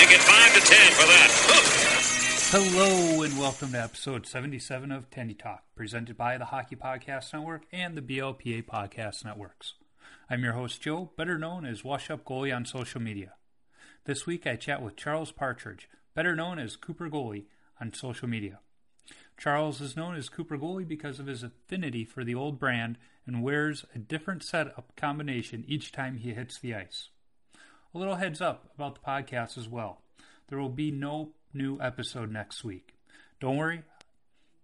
Stastny. He get five to ten for that. Hello and welcome to episode 77 of Tendy Talk, presented by the Hockey Podcast Network and the BLPA Podcast Networks. I'm your host, Joe, better known as Wash Up Goalie on social media. This week I chat with Charles Partridge, better known as Cooper Goalie on social media. Charles is known as Cooper Goalie because of his affinity for the old brand and wears a different setup combination each time he hits the ice. A little heads up about the podcast as well. There will be no new episode next week. Don't worry,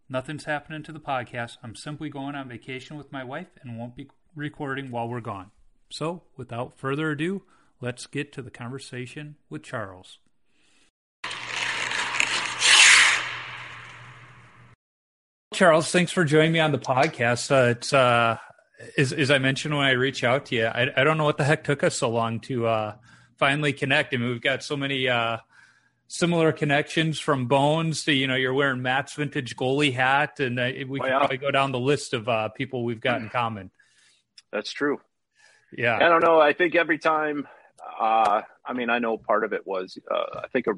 nothing's happening to the podcast. I'm simply going on vacation with my wife and won't be recording while we're gone. So, without further ado, let's get to the conversation with Charles. Charles, thanks for joining me on the podcast. Uh, it's uh, as, as, I mentioned when I reached out to you, I, I, don't know what the heck took us so long to uh, finally connect. I mean, we've got so many uh, similar connections from Bones to you know you're wearing Matt's vintage goalie hat, and uh, we oh, can yeah. probably go down the list of uh, people we've got in common. That's true. Yeah, I don't know. I think every time uh, I mean, I know part of it was, uh, I think, a,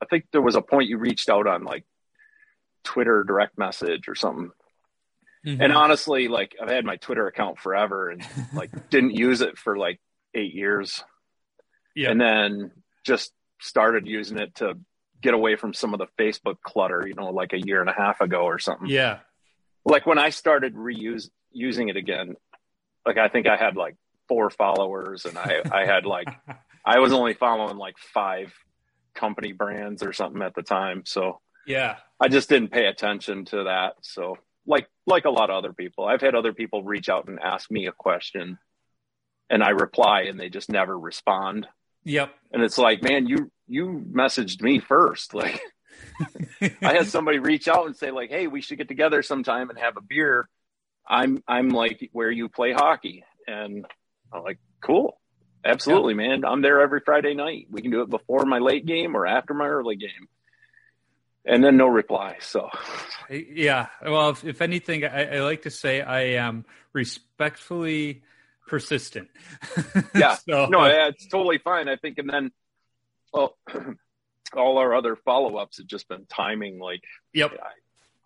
I think there was a point you reached out on like Twitter direct message or something. Mm-hmm. And honestly, like I've had my Twitter account forever and like didn't use it for like eight years. Yeah. And then just started using it to get away from some of the Facebook clutter, you know, like a year and a half ago or something. Yeah. Like when I started reuse using it again, like I think I had like four followers and I, I had like, I was only following like five company brands or something at the time. So yeah, I just didn't pay attention to that. So like, like a lot of other people, I've had other people reach out and ask me a question and I reply and they just never respond. Yep. And it's like, man, you, you messaged me first. Like I had somebody reach out and say like, Hey, we should get together sometime and have a beer. I'm, I'm like where you play hockey. And I'm like, cool. Absolutely, yeah. man. I'm there every Friday night. We can do it before my late game or after my early game. And then no reply. So, yeah. Well, if, if anything, I, I, like to say I am respectfully persistent. yeah. so, no, yeah, it's totally fine. I think, and then, well, all our other follow ups have just been timing. Like, yep. Yeah,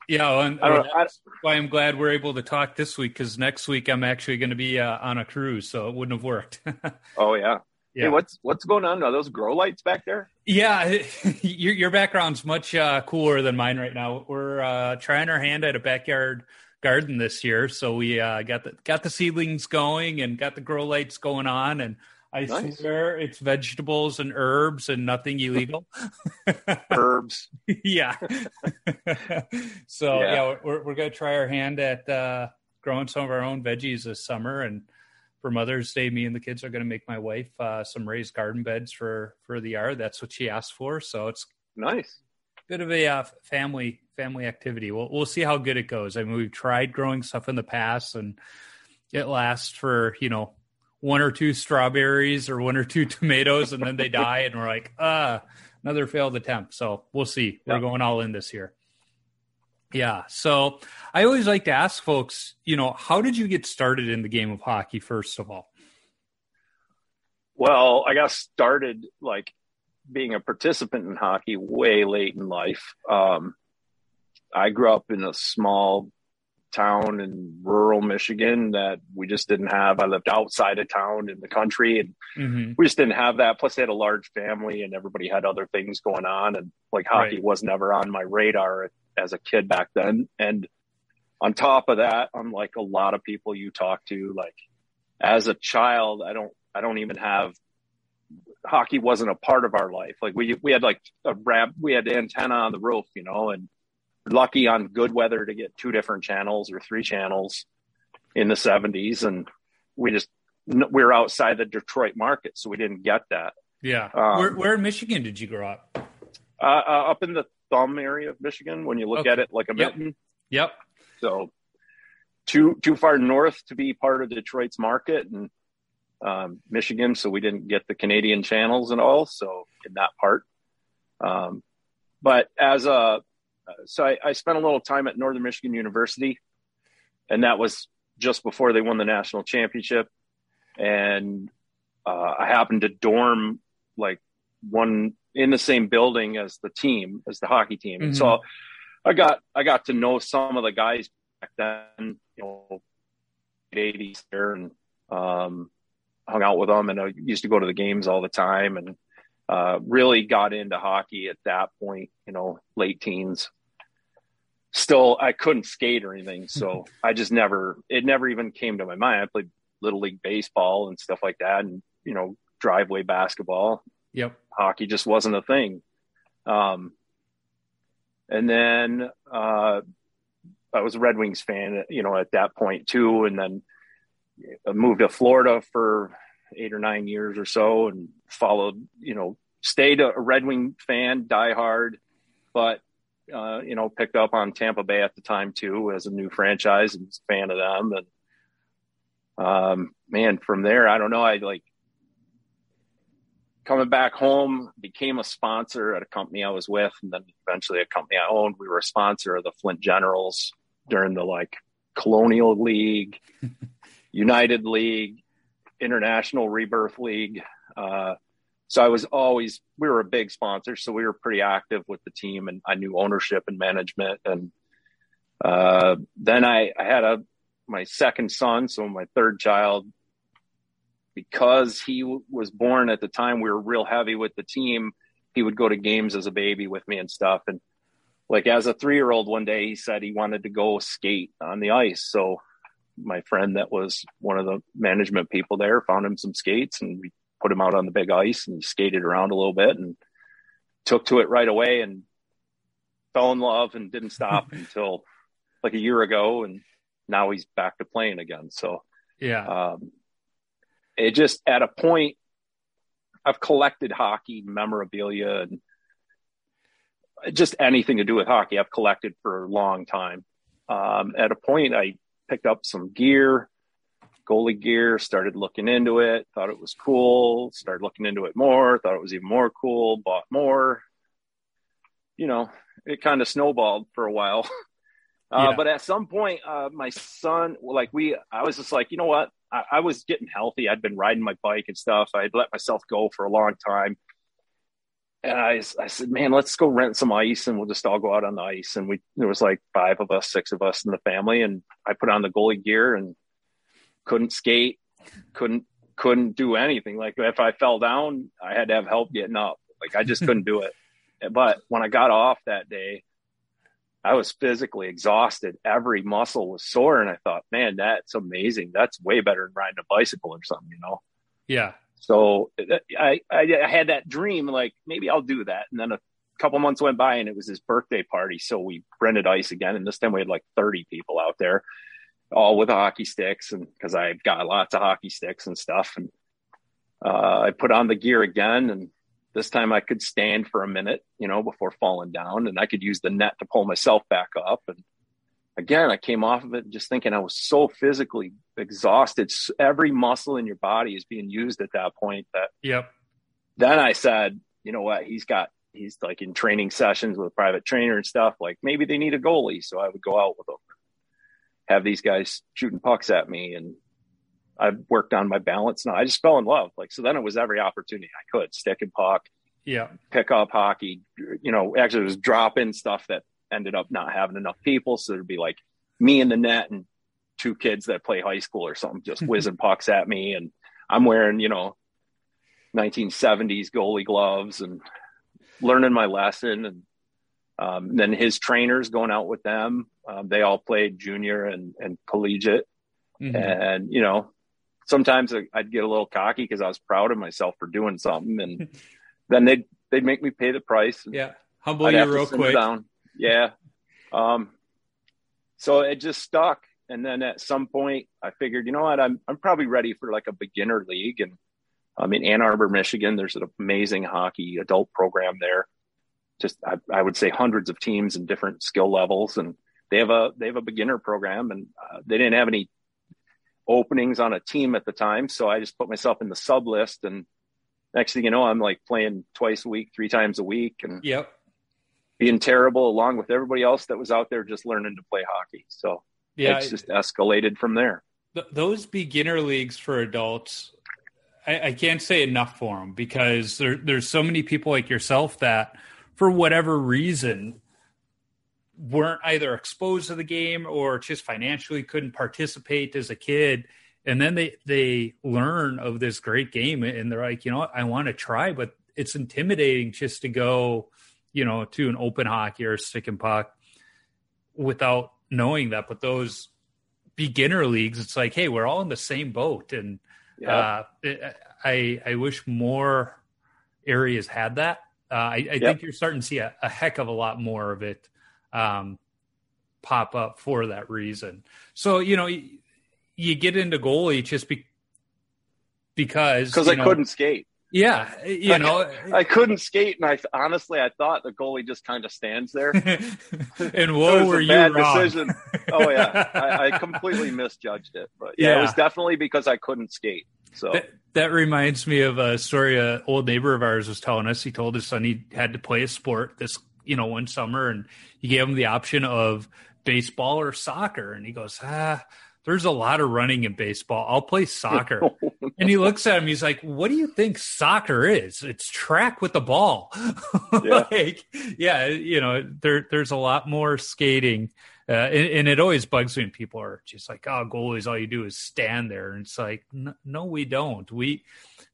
yeah, and that's why I'm glad we're able to talk this week because next week I'm actually going to be uh, on a cruise, so it wouldn't have worked. oh yeah. Yeah. Hey, what's what's going on? Are those grow lights back there? Yeah, your your background's much uh, cooler than mine right now. We're uh, trying our hand at a backyard garden this year, so we uh, got the got the seedlings going and got the grow lights going on, and I nice. swear it's vegetables and herbs and nothing illegal. herbs. yeah. so yeah, yeah we're we're gonna try our hand at uh, growing some of our own veggies this summer, and for Mother's Day, me and the kids are gonna make my wife uh, some raised garden beds for for the yard. That's what she asked for, so it's nice. Bit of a uh, family family activity. We'll we'll see how good it goes. I mean, we've tried growing stuff in the past, and it lasts for you know one or two strawberries or one or two tomatoes and then they die and we're like ah another failed attempt so we'll see we're going all in this year Yeah. So I always like to ask folks, you know, how did you get started in the game of hockey, first of all? Well, I got started like being a participant in hockey way late in life. Um, I grew up in a small town in rural Michigan that we just didn't have. I lived outside of town in the country and mm-hmm. we just didn't have that. Plus, I had a large family and everybody had other things going on. And like hockey right. was never on my radar as a kid back then. And on top of that, unlike a lot of people you talk to, like as a child, I don't, I don't even have hockey wasn't a part of our life. Like we, we had like a wrap, we had antenna on the roof, you know, and lucky on good weather to get two different channels or three channels in the 70s and we just we were outside the detroit market so we didn't get that. Yeah. Um, where, where, in michigan did you grow up? Uh, uh, up in the thumb area of michigan when you look okay. at it like a yep. mitten yep. So too too far north to be part of detroit's market and um, michigan so we didn't get the canadian channels and all so in that part. Um, but as a so I, I, spent a little time at Northern Michigan University, and that was just before they won the national championship. And uh, I happened to dorm like one in the same building as the team, as the hockey team. Mm-hmm. And so I got I got to know some of the guys back then, you know, 80s there, and um, hung out with them. And I used to go to the games all the time, and uh, really got into hockey at that point, you know, late teens still I couldn't skate or anything, so I just never it never even came to my mind. I played little league baseball and stuff like that, and you know driveway basketball. Yep, hockey just wasn't a thing. Um, and then uh, I was a Red Wings fan, you know, at that point too, and then I moved to Florida for eight or nine years or so, and followed, you know, stayed a Red Wing fan, die hard, but uh, you know, picked up on Tampa Bay at the time too as a new franchise and was a fan of them. And um, man, from there, I don't know. I like coming back home, became a sponsor at a company I was with, and then eventually a company I owned. We were a sponsor of the Flint Generals during the like Colonial League, United League, International Rebirth League. Uh, so I was always we were a big sponsor, so we were pretty active with the team, and I knew ownership and management. And uh, then I, I had a my second son, so my third child, because he w- was born at the time we were real heavy with the team. He would go to games as a baby with me and stuff, and like as a three year old, one day he said he wanted to go skate on the ice. So my friend that was one of the management people there found him some skates, and we put him out on the big ice and skated around a little bit and took to it right away and fell in love and didn't stop until like a year ago and now he's back to playing again. So yeah. um, it just at a point i've collected hockey memorabilia and just anything to do with hockey. I've collected for a long time. Um, at a point i picked up some gear goalie gear, started looking into it, thought it was cool, started looking into it more, thought it was even more cool, bought more. You know, it kind of snowballed for a while. Uh, yeah. But at some point, uh, my son, like we, I was just like, you know what? I, I, was getting healthy. I'd been riding my bike and stuff. I'd let myself go for a long time. And I, I said, man, let's go rent some ice and we'll just all go out on the ice. And we, there was like five of us, six of us in the family. And I put on the goalie gear and couldn't skate, couldn't couldn't do anything. Like if I fell down, I had to have help getting up. Like I just couldn't do it. But when I got off that day, I was physically exhausted. Every muscle was sore, and I thought, man, that's amazing. That's way better than riding a bicycle or something, you know? Yeah. So I, I, had that dream, like maybe I'll do that. And then a couple months went by, and it was his birthday party, so we rented ice again. And this time we had like thirty people out there all with hockey sticks and because I've got lots of hockey sticks and stuff. And uh, I put on the gear again and this time I could stand for a minute, you know, before falling down and I could use the net to pull myself back up. And again, I came off of it just thinking I was so physically exhausted. Every muscle in your body is being used at that point that yep. Then I said, you know what? He's got he's like in training sessions with a private trainer and stuff. Like maybe they need a goalie, so I would go out with them, have these guys shooting pucks at me, and I worked on my balance. Now I just fell in love. Like so, then it was every opportunity I could stick and puck, Yeah. pick up hockey. You know, actually, it was drop in stuff that ended up not having enough people, so there'd be like me in the net and two kids that play high school or something just whizzing pucks at me, and I'm wearing you know 1970s goalie gloves and learning my lesson and um, then his trainers going out with them um, they all played junior and, and collegiate Mhm. and you know sometimes i'd get a little cocky because i was proud of myself for doing something and then they'd they'd make me pay the price Yeah. Humble I'd you real quick. down. yeah um so it just stuck and then at some point i figured you know what i'm i'm probably ready for like a beginner league and um, in Ann Arbor, Michigan, there's an amazing hockey adult program there. Just I, I would say hundreds of teams and different skill levels, and they have a they have a beginner program, and uh, they didn't have any openings on a team at the time, so I just put myself in the sub list, and next thing you know, I'm like playing twice a week, three times a week, and Yep. being terrible along with everybody else that was out there just learning to play hockey. So Yeah. it's just escalated from there. Th- those beginner leagues for adults, I, I can't say enough for them because there, there's so many people like yourself that, for whatever reason, weren't either exposed to the game or just financially couldn't participate as a kid. And then they they learn of this great game and they're like, you know what, I want to try, but it's intimidating just to go, you know, to an open hockey or stick and puck without knowing that. But those beginner leagues, it's like, hey, we're all in the same boat, and Yeah. uh, it, I I wish more areas had that. Uh, I, I think you're starting to see a, a heck of a lot more of it um, pop up for that reason. So you know, you, you get into goalie just be, because because I know- couldn't skate. Yeah, you know, I couldn't skate, and I honestly I thought the goalie just kind of stands there. and whoa, were you bad wrong? decision. Oh yeah, I, I completely misjudged it. But yeah, Yeah. it was definitely because I couldn't skate. So That, that reminds me of a story a old neighbor of ours was telling us. He told his son he had to play a sport this, you know, one summer, and he gave him the option of baseball or soccer. And he goes, ah, there's a lot of running in baseball. I'll play soccer. and he looks at him. He's like, "What do you think soccer is? It's track with the ball." Yeah. like, yeah, you know, there there's a lot more skating. Uh, and, and it always bugs me when people are just like, "Oh, goalies, all you do is stand there." And it's like, "N- no, we don't. We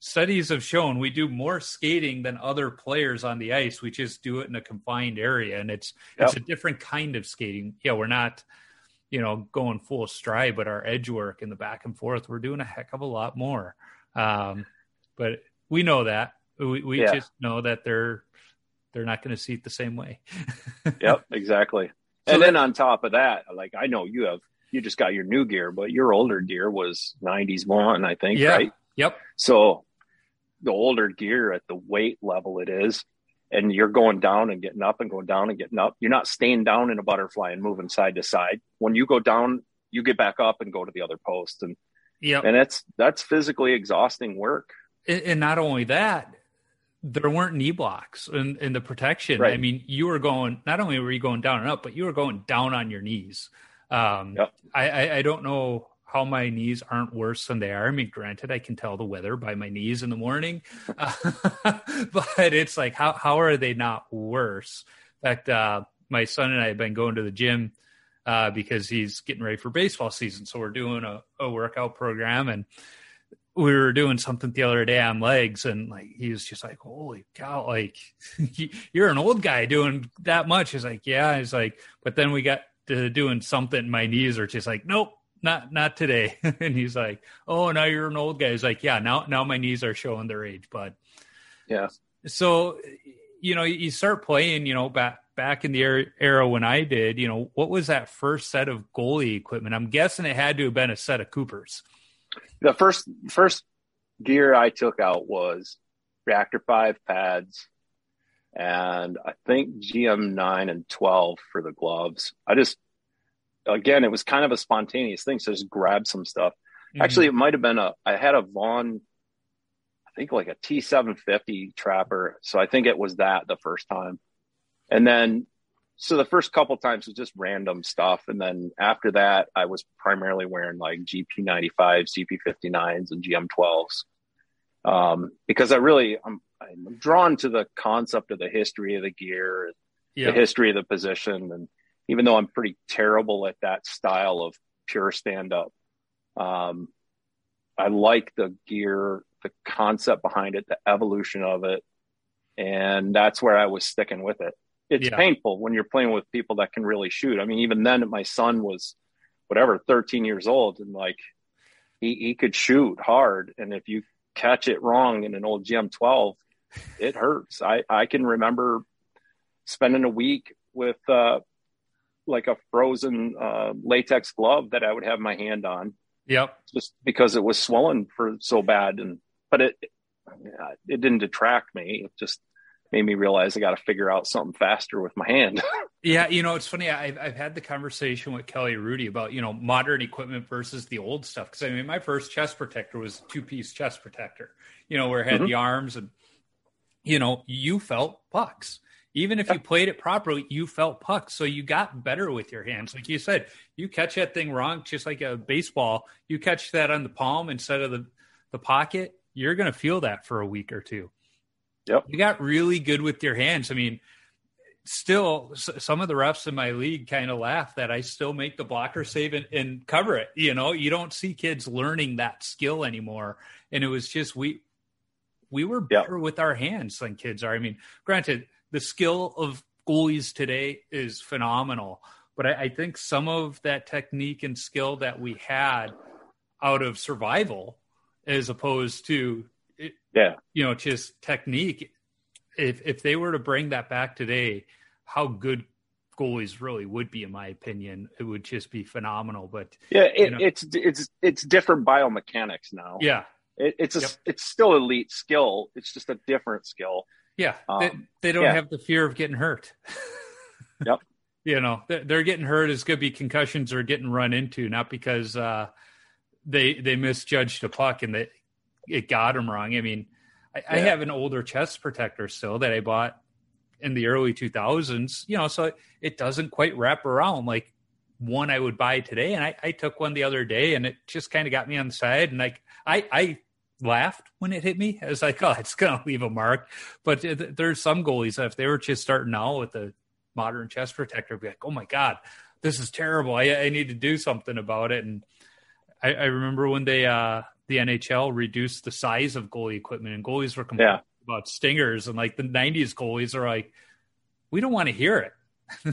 studies have shown we do more skating than other players on the ice. We just do it in a confined area, and it's it's a different kind of skating. Yeah, we're not, you know, going full stride, but our edge work and the back and forth, we're doing a heck of a lot more. Um, but we know that we, we Yeah. just know that they're they're not going to see it the same way. yep, exactly. So and then on top of that, like I know you have you just got your new gear, but your older gear was '90s one, I think, Yeah. right? Yep. So the older gear at the weight level it is, and you're going down and getting up and going down and getting up. You're not staying down in a butterfly and moving side to side. When you go down, you get back up and go to the other post, and yeah, and that's that's physically exhausting work. and, and not only that, there weren't knee blocks in, in the protection. Right. I mean, you were going not only were you going down and up, but you were going down on your knees. Um, Yep. I, I, I don't know how my knees aren't worse than they are. I mean, granted, I can tell the weather by my knees in the morning, uh, but it's like how how are they not worse? In fact, uh, my son and I have been going to the gym uh, because he's getting ready for baseball season. So we're doing a, a workout program and we were doing something the other day on legs and like he was just like holy cow like you're an old guy doing that much he's like yeah he's like but then we got to doing something my knees are just like nope not not today. And he's like oh now you're an old guy. He's like yeah now now my knees are showing their age but Yeah, so you know you start playing you know back back in the era, when i did you know what was that first set of goalie equipment? I'm guessing it had to have been a set of coopers. The first first gear I took out was Reactor Five pads, and I think GM nine and twelve for the gloves. I just again, it was kind of a spontaneous thing, so just grab some stuff. Actually, it might have been a. I had a Vaughn. I think like a T750 trapper. So I think it was that the first time. And then, so the first couple times was just random stuff. And then after that, I was primarily wearing like GP95s, GP59s, and GM12s. Um, because I really, I'm, I'm drawn to the concept of the history of the gear, yeah. the history of the position. And even though I'm pretty terrible at that style of pure stand up, um, I like the gear, the concept behind it, the evolution of it. And that's where I was sticking with it. It's yeah. painful when you're playing with people that can really shoot. I mean, even then, my son was whatever, 13 years old, and like he, he could shoot hard. And if you catch it wrong in an old GM12, it hurts. I, I can remember spending a week with uh, like a frozen uh, latex glove that I would have my hand on Yep. Just because it was swollen for so bad, and but it it didn't detract me. It just made me realize I got to figure out something faster with my hand. yeah, you know, it's funny. I've I've had the conversation with Kelly Rudy about you know modern equipment versus the old stuff. Because I mean, my first chest protector was two piece chest protector. You know, where it had mm-hmm. the arms and you know you felt pucks even if you played it properly, you felt pucks. So you got better with your hands. Like you said, you catch that thing wrong, just like a baseball, you catch that on the palm instead of the, the pocket, you're going to feel that for a week or two. Yep. You got really good with your hands. I mean, still, some of the refs in my league kind of laugh that I still make the blocker save and, and cover it. You know, you don't see kids learning that skill anymore. And it was just, we, we were better yep. with our hands than kids are. I mean, granted, the skill of goalies today is phenomenal. But I, I, think some of that technique and skill that we had out of survival, as opposed to, yeah, you know, just technique. If if they were to bring that back today, how good goalies really would be, in my opinion, it would just be phenomenal. But yeah, it, you know, it's it's it's different biomechanics now. Yeah, it, it's a yep. it's still elite skill. It's just a different skill. Yeah, um, they, they, don't yeah. have the fear of getting hurt. yep. You know, they're getting hurt is going to be concussions or getting run into, not because uh, they they misjudged a puck and that it got them wrong. I mean, I, yeah. I have an older chest protector still that I bought in the early 2000s. You know, so it doesn't quite wrap around like one I would buy today. And I, I took one the other day, and it just kind of got me on the side. And like I I laughed when it hit me. I was like, oh, it's going to leave a mark. But there's some goalies that if they were just starting out with a modern chest protector, be like, oh my God, this is terrible. I, I need to do something about it. And I, I remember when they, uh, the NHL reduced the size of goalie equipment and goalies were complaining yeah. about stingers and like the 90s goalies are like, we don't want to hear it.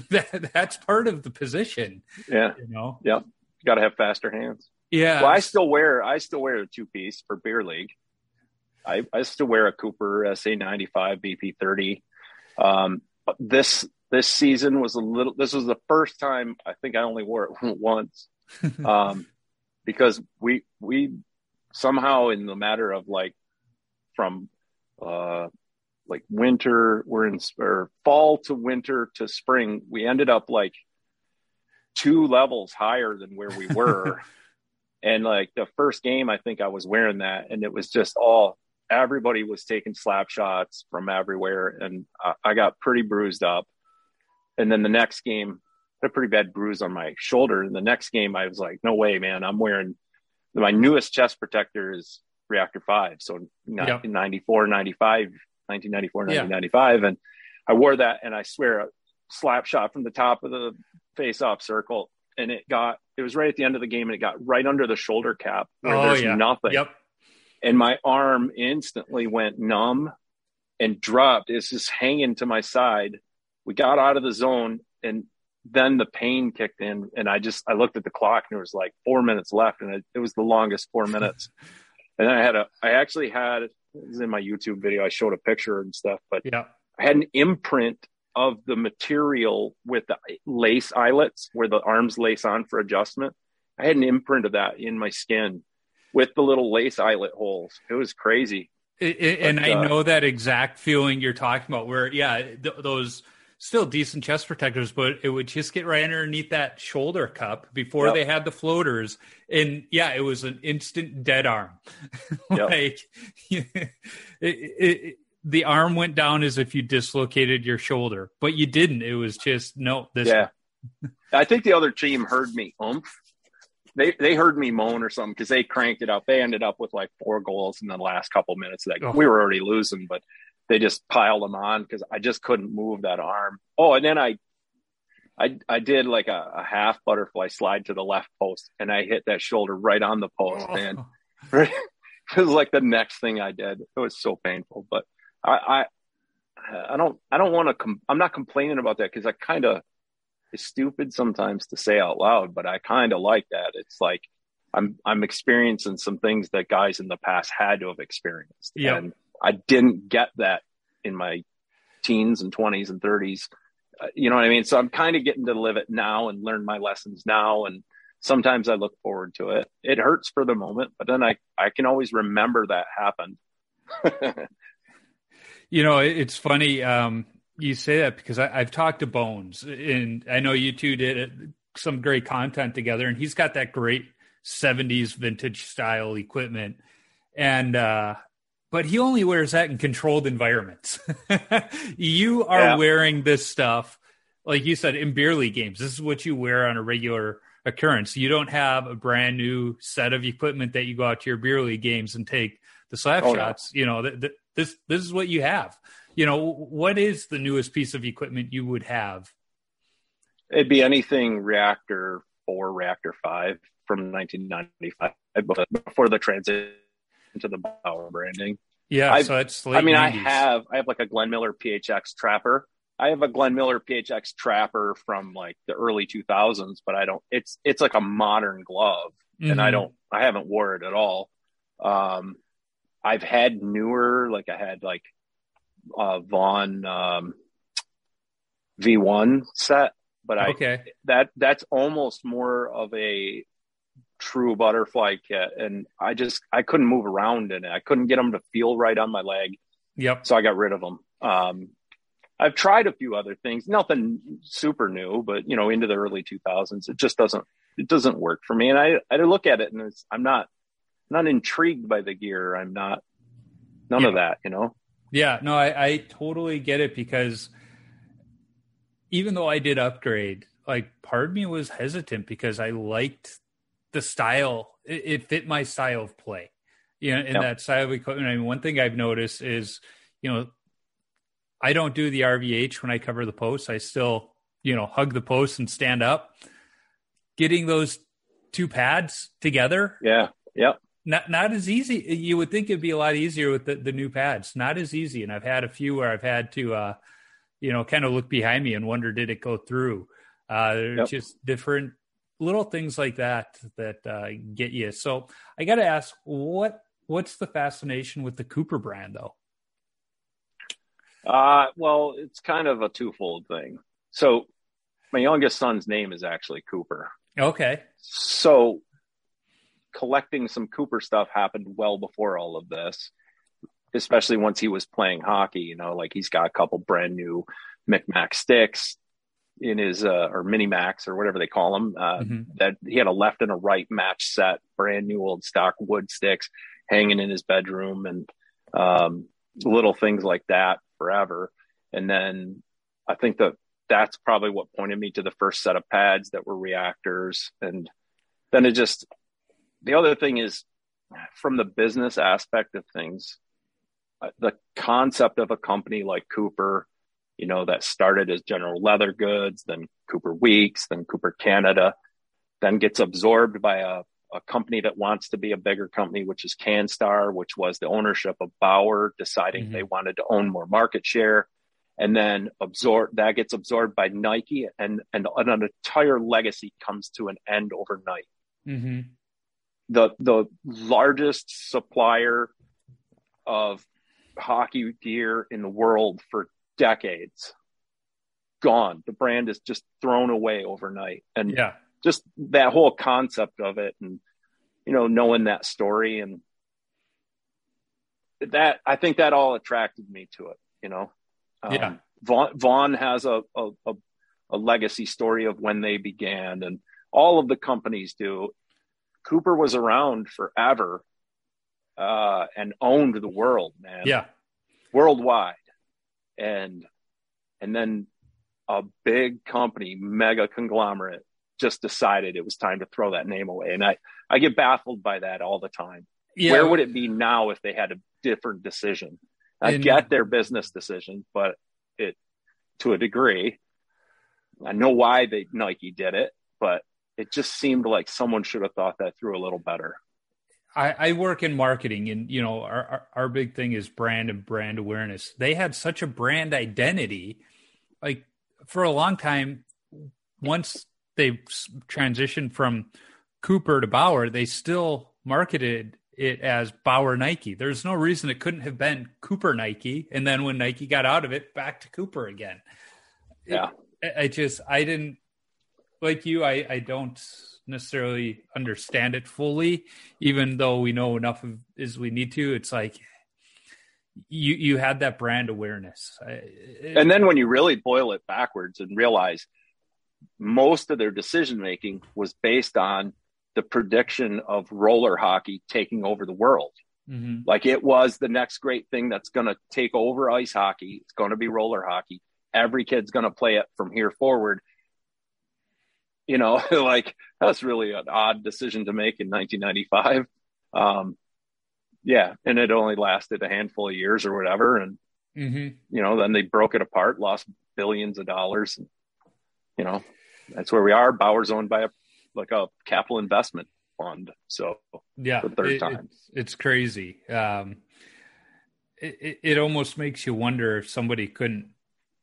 that, that's part of the position. Yeah. You know? Yep. You got to have faster hands. Yeah. Well, I still wear I still wear a two piece for beer league. I, I still wear a Cooper SA ninety five BP thirty. Um, this this season was a little. This was the first time I think I only wore it once, um, because we we somehow in the matter of like from uh, like winter we're in or fall to winter to spring we ended up like two levels higher than where we were And like the first game, I think I was wearing that, and it was just all everybody was taking slap shots from everywhere, and I, I got pretty bruised up. And then the next game, I had a pretty bad bruise on my shoulder. And the next game, I was like, no way, man, I'm wearing my newest chest protector is Reactor 5. So yep. 94, 95, 1994, 1995. Yeah. And I wore that, and I swear, a slap shot from the top of the face off circle and it got it was right at the end of the game and it got right under the shoulder cap where oh, there's yeah. nothing. Yep. And my arm instantly went numb and dropped. It's just hanging to my side. We got out of the zone and then the pain kicked in and I just I looked at the clock and there was like four minutes left and it, it was the longest four minutes. and then I had a I actually had it was in my YouTube video. I showed a picture and stuff, but yeah. I had an imprint of the material with the lace eyelets where the arms lace on for adjustment. I had an imprint of that in my skin with the little lace eyelet holes. It was crazy. It, it, but, and I uh, know that exact feeling you're talking about where, yeah, th- those still decent chest protectors, but it would just get right underneath that shoulder cup before Yep. they had the floaters. And yeah, it was an instant dead arm. like it, it, the arm went down as if you dislocated your shoulder, but you didn't. It was just no. This Yeah. I think the other team heard me oomph. They they heard me moan or something because they cranked it up. They ended up with like four goals in the last couple minutes. Like Oh. we were already losing, but they just piled them on because I just couldn't move that arm. Oh, and then I, I I did like a, a half butterfly slide to the left post, and I hit that shoulder right on the post, man. it was like the next thing I did. It was so painful, but I I, I don't I don't want to. Com- I'm not complaining about that because I kind of it's stupid sometimes to say out loud, but I kind of like that. It's like I'm I'm experiencing some things that guys in the past had to have experienced, Yep. and I didn't get that in my teens and 20s and 30s. Uh, you know what I mean? So I'm kind of getting to live it now and learn my lessons now. And sometimes I look forward to it. It hurts for the moment, but then I, I can always remember that happened. You know, it's funny um, you say that because I, I've talked to Bones, and I know you two did some great content together, and he's got that great '70s vintage style equipment, and uh, but he only wears that in controlled environments. you are Yeah. wearing this stuff, like you said, in beer league games. This is what you wear on a regular occurrence. You don't have a brand new set of equipment that you go out to your beer league games and take the slap Oh, shots. You know, th- th- this this is what you have. You know, what is the newest piece of equipment you would have? It'd be anything reactor four, reactor five from 1995 before the transition to the Bauer branding. Yeah, I've- so it's I mean, I have I have like a Glenn Miller PHX trapper. I have a Glenn Miller PHX trapper from like the early 2000s, but I don't. It's it's like a modern glove, and I Mhm. don't. I haven't wore it at all. Um, I've had newer, like I had like uh, Vaughn um, V1 set, but I Okay. that that's almost more of a true butterfly kit, and I just I couldn't move around in it. I couldn't get them to feel right on my leg, Yep. so I got rid of them. Um, I've tried a few other things, nothing super new, but you know, into the early 2000s, it just doesn't it doesn't work for me. And I I look at it and it's, I'm not not intrigued by the gear. I'm not none of that, you know. Yeah, no, I, I totally get it because even though I did upgrade, like part of me was hesitant because I liked the style. It, it fit my style of play. You know, in Yep. that style of equipment. I mean, one thing I've noticed is, you know, I don't do the RVH when I cover the posts. I still, you know, hug the post and stand up. Getting those two pads together Yeah, yep. Not not as easy. You would think it'd be a lot easier with the, the new pads. Not as easy. And I've had a few where I've had to, uh, you know, kind of look behind me and wonder did it go through. Uh, Yep. just different little things like that that uh, get you. So I got to ask, what what's the fascination with the Cooper brand though? Uh, well, it's kind of a twofold thing. So, my youngest son's name is actually Cooper. Okay. So, collecting some Cooper stuff happened well before all of this, especially once he was playing hockey. You know, like he's got a couple brand new Micmac sticks in his, uh, or Mini Max or whatever they call them. Uh, Mhm. That he had a left and a right match set, brand new old stock wood sticks hanging in his bedroom and um, little things like that forever. And then I think that that's probably what pointed me to the first set of pads that were reactors. And then it just, the other thing is from the business aspect of things, uh, the concept of a company like Cooper, you know, that started as General Leather Goods, then Cooper Weeks, then Cooper Canada, then gets absorbed by a, a company that wants to be a bigger company, which is CanStar, which was the ownership of Bauer deciding Mhm. they wanted to own more market share. And then absorb that gets absorbed by Nike and, and an entire legacy comes to an end overnight Mm-hmm. The the largest supplier of hockey gear in the world for decades gone the brand is just thrown away overnight and Yeah. just that whole concept of it and you know knowing that story and that i think that all attracted me to it you know um, Yeah. Vaughn, Vaughn has a, a, a, a legacy story of when they began, and all of the companies do. Cooper was around forever uh, and owned the world, man. Yeah, worldwide, and and then a big company, mega conglomerate, just decided it was time to throw that name away, and I I get baffled by that all the time. Yeah. Where would it be now if they had a different decision? I and, get their business decision, but it to a degree, I know why they Nike did it, but it just seemed like someone should have thought that through a little better. I, I work in marketing, and you know our, our, our big thing is brand and brand awareness. They had such a brand identity, like for a long time. Once they transitioned from Cooper to Bauer, they still marketed it as Bauer Nike. There's no reason it couldn't have been Cooper Nike, and then when Nike got out of it, back to Cooper again. Yeah, it, I just I didn't like you. I I don't necessarily understand it fully, even though we know enough of, as we need to. It's like you you had that brand awareness, it, and then when you really boil it backwards and realize most of their decision making was based on the prediction of roller hockey taking over the world. Mm-hmm. Like it was the next great thing that's going to take over ice hockey. It's going to be roller hockey. Every kid's going to play it from here forward you know, like that's really an odd decision to make in 1995. Um, yeah, and it only lasted a handful of years or whatever, and mm-hmm. you know, then they broke it apart, lost billions of dollars. And, you know, that's where we are. Bauer's owned by a like a capital investment fund. So yeah, the third it, time, it's, it's crazy. Um, it, it almost makes you wonder if somebody couldn't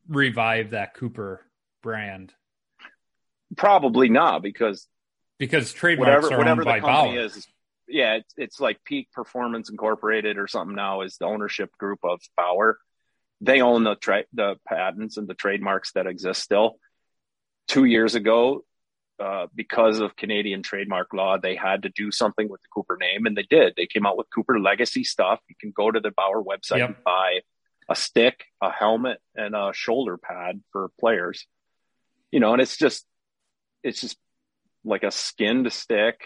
revive that Cooper brand Probably not because because trademarks whatever, are whatever owned by Bauer. Is, yeah, it's, it's like Peak Performance Incorporated or something now is the ownership group of Bauer. They own the tra- the patents and the trademarks that exist still. Two years ago, uh, because of Canadian trademark law, they had to do something with the Cooper name, and they did. They came out with Cooper Legacy stuff. You can go to the Bauer website yep. and buy a stick, a helmet, and a shoulder pad for players. You know, and it's just it's just like a skinned stick.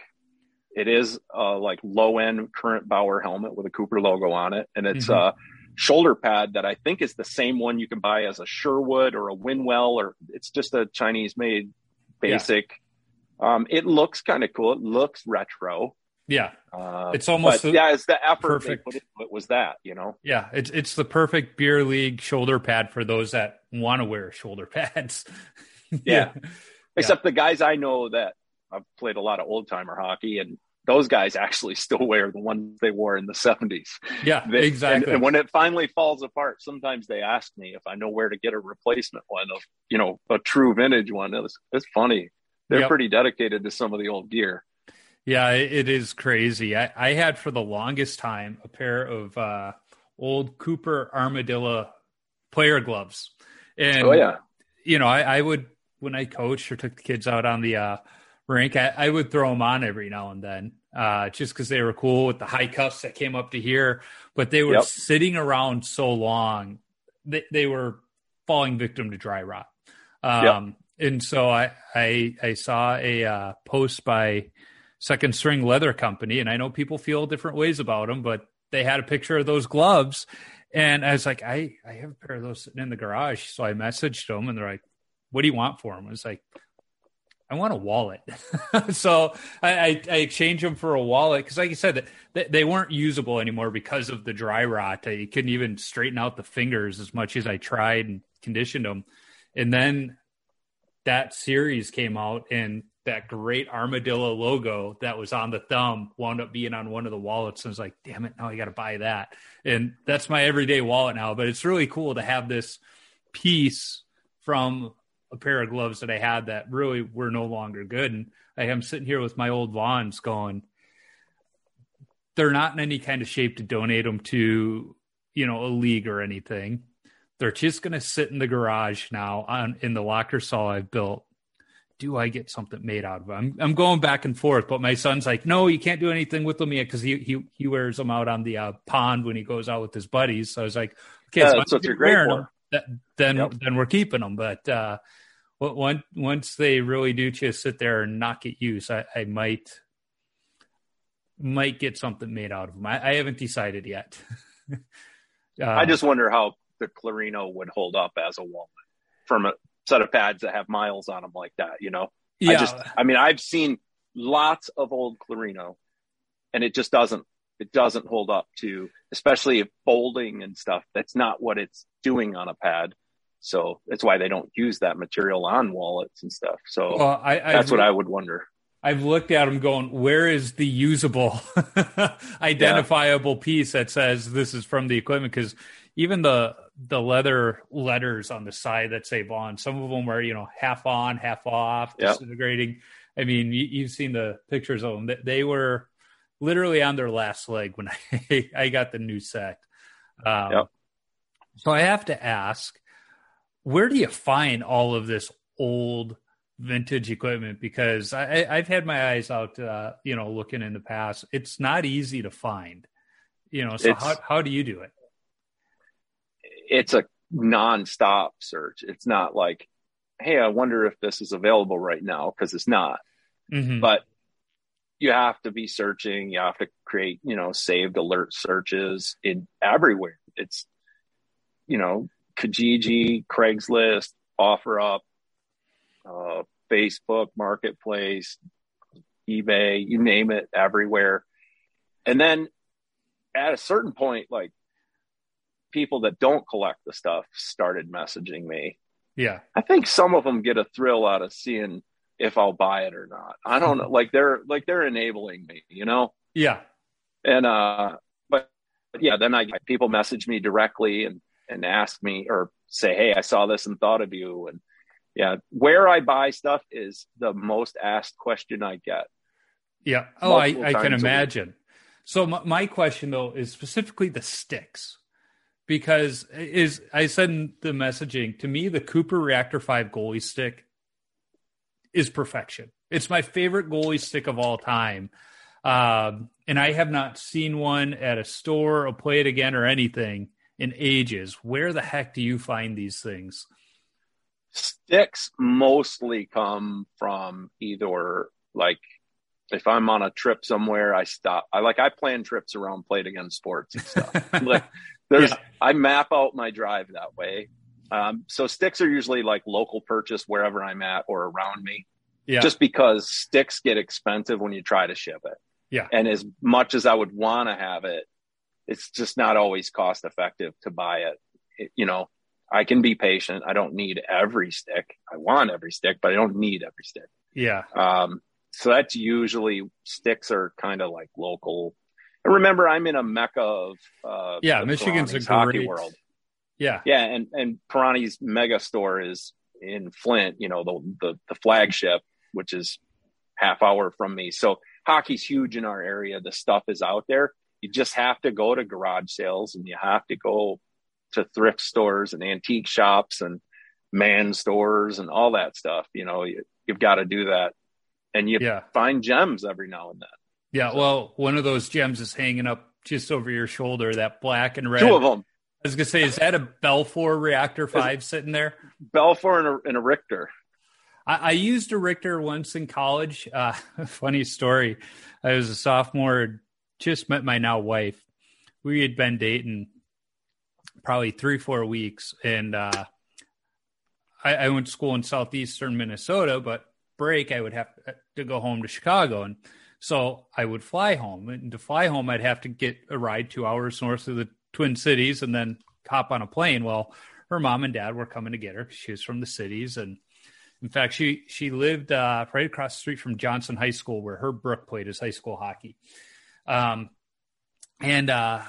It is a like low end current Bauer helmet with a Cooper logo on it, and it's mm-hmm. a shoulder pad that I think is the same one you can buy as a Sherwood or a Winwell, or it's just a Chinese made basic. Yeah. Um, it looks kind of cool. It looks retro. Yeah, uh, it's almost the, yeah. It's the effort perfect. they put into it was that you know. Yeah, it's it's the perfect beer league shoulder pad for those that want to wear shoulder pads. yeah. yeah. Except yeah. the guys I know that I've played a lot of old timer hockey, and those guys actually still wear the ones they wore in the 70s. Yeah, they, exactly. And, and, when it finally falls apart, sometimes they ask me if I know where to get a replacement one of, you know, a true vintage one. It's, it's funny. They're yep. pretty dedicated to some of the old gear. Yeah, it is crazy. I, I had for the longest time a pair of uh, old Cooper Armadillo player gloves. And, oh, yeah. You know, I, I would when I coached or took the kids out on the uh, rink, I, I, would throw them on every now and then, uh, just because they were cool with the high cuffs that came up to here. But they were yep. sitting around so long, they, they were falling victim to dry rot. Um, yep. And so I, I, I saw a uh, post by Second String Leather Company, and I know people feel different ways about them, but they had a picture of those gloves. And I was like, I, I have a pair of those sitting in the garage. So I messaged them and they're like, what do you want for him? Was like, I want a wallet. so I, I, I exchange them for a wallet because, like you said, they, they weren't usable anymore because of the dry rot. I couldn't even straighten out the fingers as much as I tried and conditioned them. And then that series came out, and that great armadillo logo that was on the thumb wound up being on one of the wallets. And I was like, damn it, now I got to buy that. And that's my everyday wallet now. But it's really cool to have this piece from a pair of gloves that I had that really were no longer good. And I am sitting here with my old Vaughns going, they're not in any kind of shape to donate them to, you know, a league or anything. They're just going to sit in the garage now on in the locker saw I've built. Do I get something made out of them? I'm, I'm going back and forth, but my son's like, no, you can't do anything with them yet because he, he he wears them out on the uh, pond when he goes out with his buddies. So I was like, okay, yeah, so that's what you're great for. Them then Yep. then we're keeping them. But uh, once once they really do just sit there and not get used, I, I might might get something made out of them. I, I haven't decided yet. I Um, just wonder how the Clarino would hold up as a walnut from a set of pads that have miles on them like that. You know, yeah, I just, I mean, I've seen lots of old Clarino, and it just doesn't, it doesn't hold up to, especially if folding and stuff. That's not what it's doing on a pad. So that's why they don't use that material on wallets and stuff. So well, I, I that's what I would wonder. I've looked at them going, where is the usable, identifiable piece that says this is from the equipment? Because even the the leather letters on the side that say Vaughn, some of them are you know half on, half off, Yep. disintegrating. I mean, you, you've seen the pictures of them. They, they were literally on their last leg when I I got the new set. Um, Yep. So I have to ask, where do you find all of this old vintage equipment? Because I, I've had my eyes out, uh, you know, looking in the past. It's not easy to find, you know. So It's- how how do you do it? It's a non-stop search. It's not like, hey, I wonder if this is available right now because it's not. Mhm. but you have to be searching you have to create you know saved alert searches in everywhere it's you know kijiji craigslist offerup uh, facebook marketplace ebay you name it everywhere and then at a certain point like people that don't collect the stuff started messaging me Yeah, I think some of them get a thrill out of seeing if I'll buy it or not. I don't know. Like they're like they're enabling me, you know. yeah, And uh, but, but yeah, then I people message me directly and and ask me or say, hey, I saw this and thought of you. And yeah, where I buy stuff is the most asked question I get. yeah. Oh, I, Multiple I can times a week. imagine. So my, my question though is specifically the sticks. Because is I said in the messaging to me the Cooper Reactor Five goalie stick is perfection. It's my favorite goalie stick of all time. Um, and I have not seen one at a store or play it again or anything in ages. Where the heck do you find these things? Sticks mostly come from either like if I'm on a trip somewhere, I stop. I like I plan trips around Play It Again Sports and stuff. like there's Yeah. I map out my drive that way. Um, so sticks are usually like local purchase wherever I'm at or around me, Yeah. just because sticks get expensive when you try to ship it. Yeah. And as much as I would want to have it, it's just not always cost effective to buy it. It- You know, I can be patient. I don't need every stick. I want every stick, but I don't need every stick. yeah. Um, so that's usually sticks are kind of like local. And remember, I'm in a mecca of uh, Yeah, the Michigan's a Perani's hockey great- world. Yeah. Yeah, and and Perani's mega store is in Flint. You know the the, the flagship, which is half hour from me. So hockey's huge in our area. The stuff is out there. You just have to go to garage sales, and you have to go to thrift stores and antique shops and man stores and all that stuff. You know, you, you've got to do that, and you Yeah. find gems every now and then. Yeah. Well, one of those gems is hanging up just over your shoulder, that black and red. Two of them, I was gonna say, is that a Belfour Reactor Five sitting there? Belfour and a, and a Richter. I, I used a Richter once in college. Uh, funny story. I was a sophomore, just met my now wife. We had been dating probably three, four weeks, and uh, I, I went to school in southeastern Minnesota. But break, I would have to go home to Chicago, and so I would fly home. And to fly home, I'd have to get a ride two hours north of the Twin Cities, and then hop on a plane. Well, her mom and dad were coming to get her. She was from the cities, and in fact, she she lived uh, right across the street from Johnson High School, where Herb Brooks played his high school hockey. Um, and uh,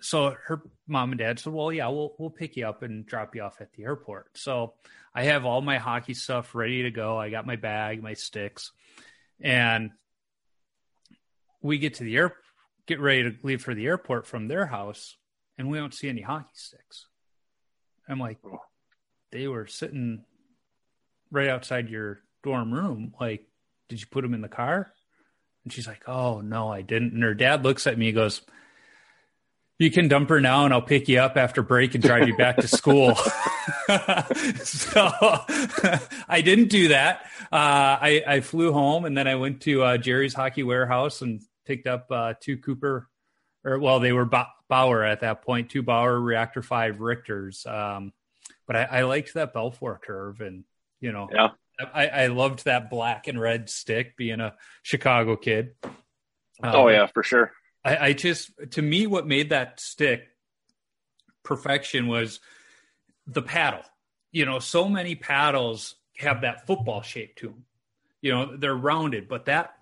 so her mom and dad said, "Well, yeah, we'll we'll pick you up and drop you off at the airport." So I have all my hockey stuff ready to go. I got my bag, my sticks, and we get to the air, get ready to leave for the airport from their house, and we don't see any hockey sticks. I'm like, they were sitting right outside your dorm room. Like, did you put them in the car? And she's like, oh, no, I didn't. And her dad looks at me and goes, You can dump her now, and I'll pick you up after break and drive you back to school. so I didn't do that. Uh, I, I, flew home, and then I went to uh, Jerry's Hockey Warehouse and picked up uh, two Cooper, or well, they were Bauer at that point, two Bauer Reactor Five Richters. Um, but I, I liked that Belfour curve, and you know, yeah. I, I loved that black and red stick. Being a Chicago kid. Um, oh yeah, for sure. I, I just to me what made that stick perfection was the paddle. You know, so many paddles have that football shape to them. You know, they're rounded, but that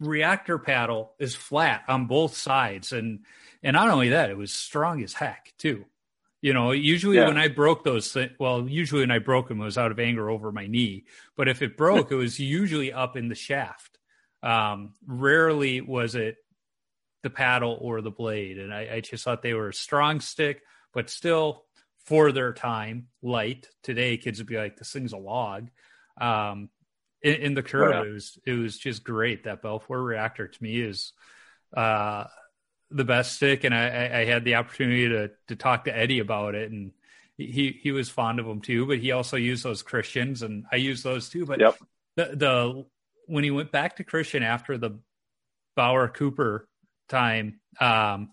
reactor paddle is flat on both sides and and not only that it was strong as heck too you know usually yeah. when i broke those th- well usually when i broke them it was out of anger over my knee but if it broke it was usually up in the shaft um, rarely was it the paddle or the blade. And I, I, just thought they were a strong stick, but still for their time, light. Today, kids would be like, "This thing's a log." Um, in, in, the curve, yeah. it was it was just great. That Belfour reactor to me is uh, the best stick, and I, I, had the opportunity to to talk to Eddie about it, and he he was fond of them too. But he also used those Christians, and I used those too. But yep. the the when he went back to Christian after the Bauer Cooper time, um,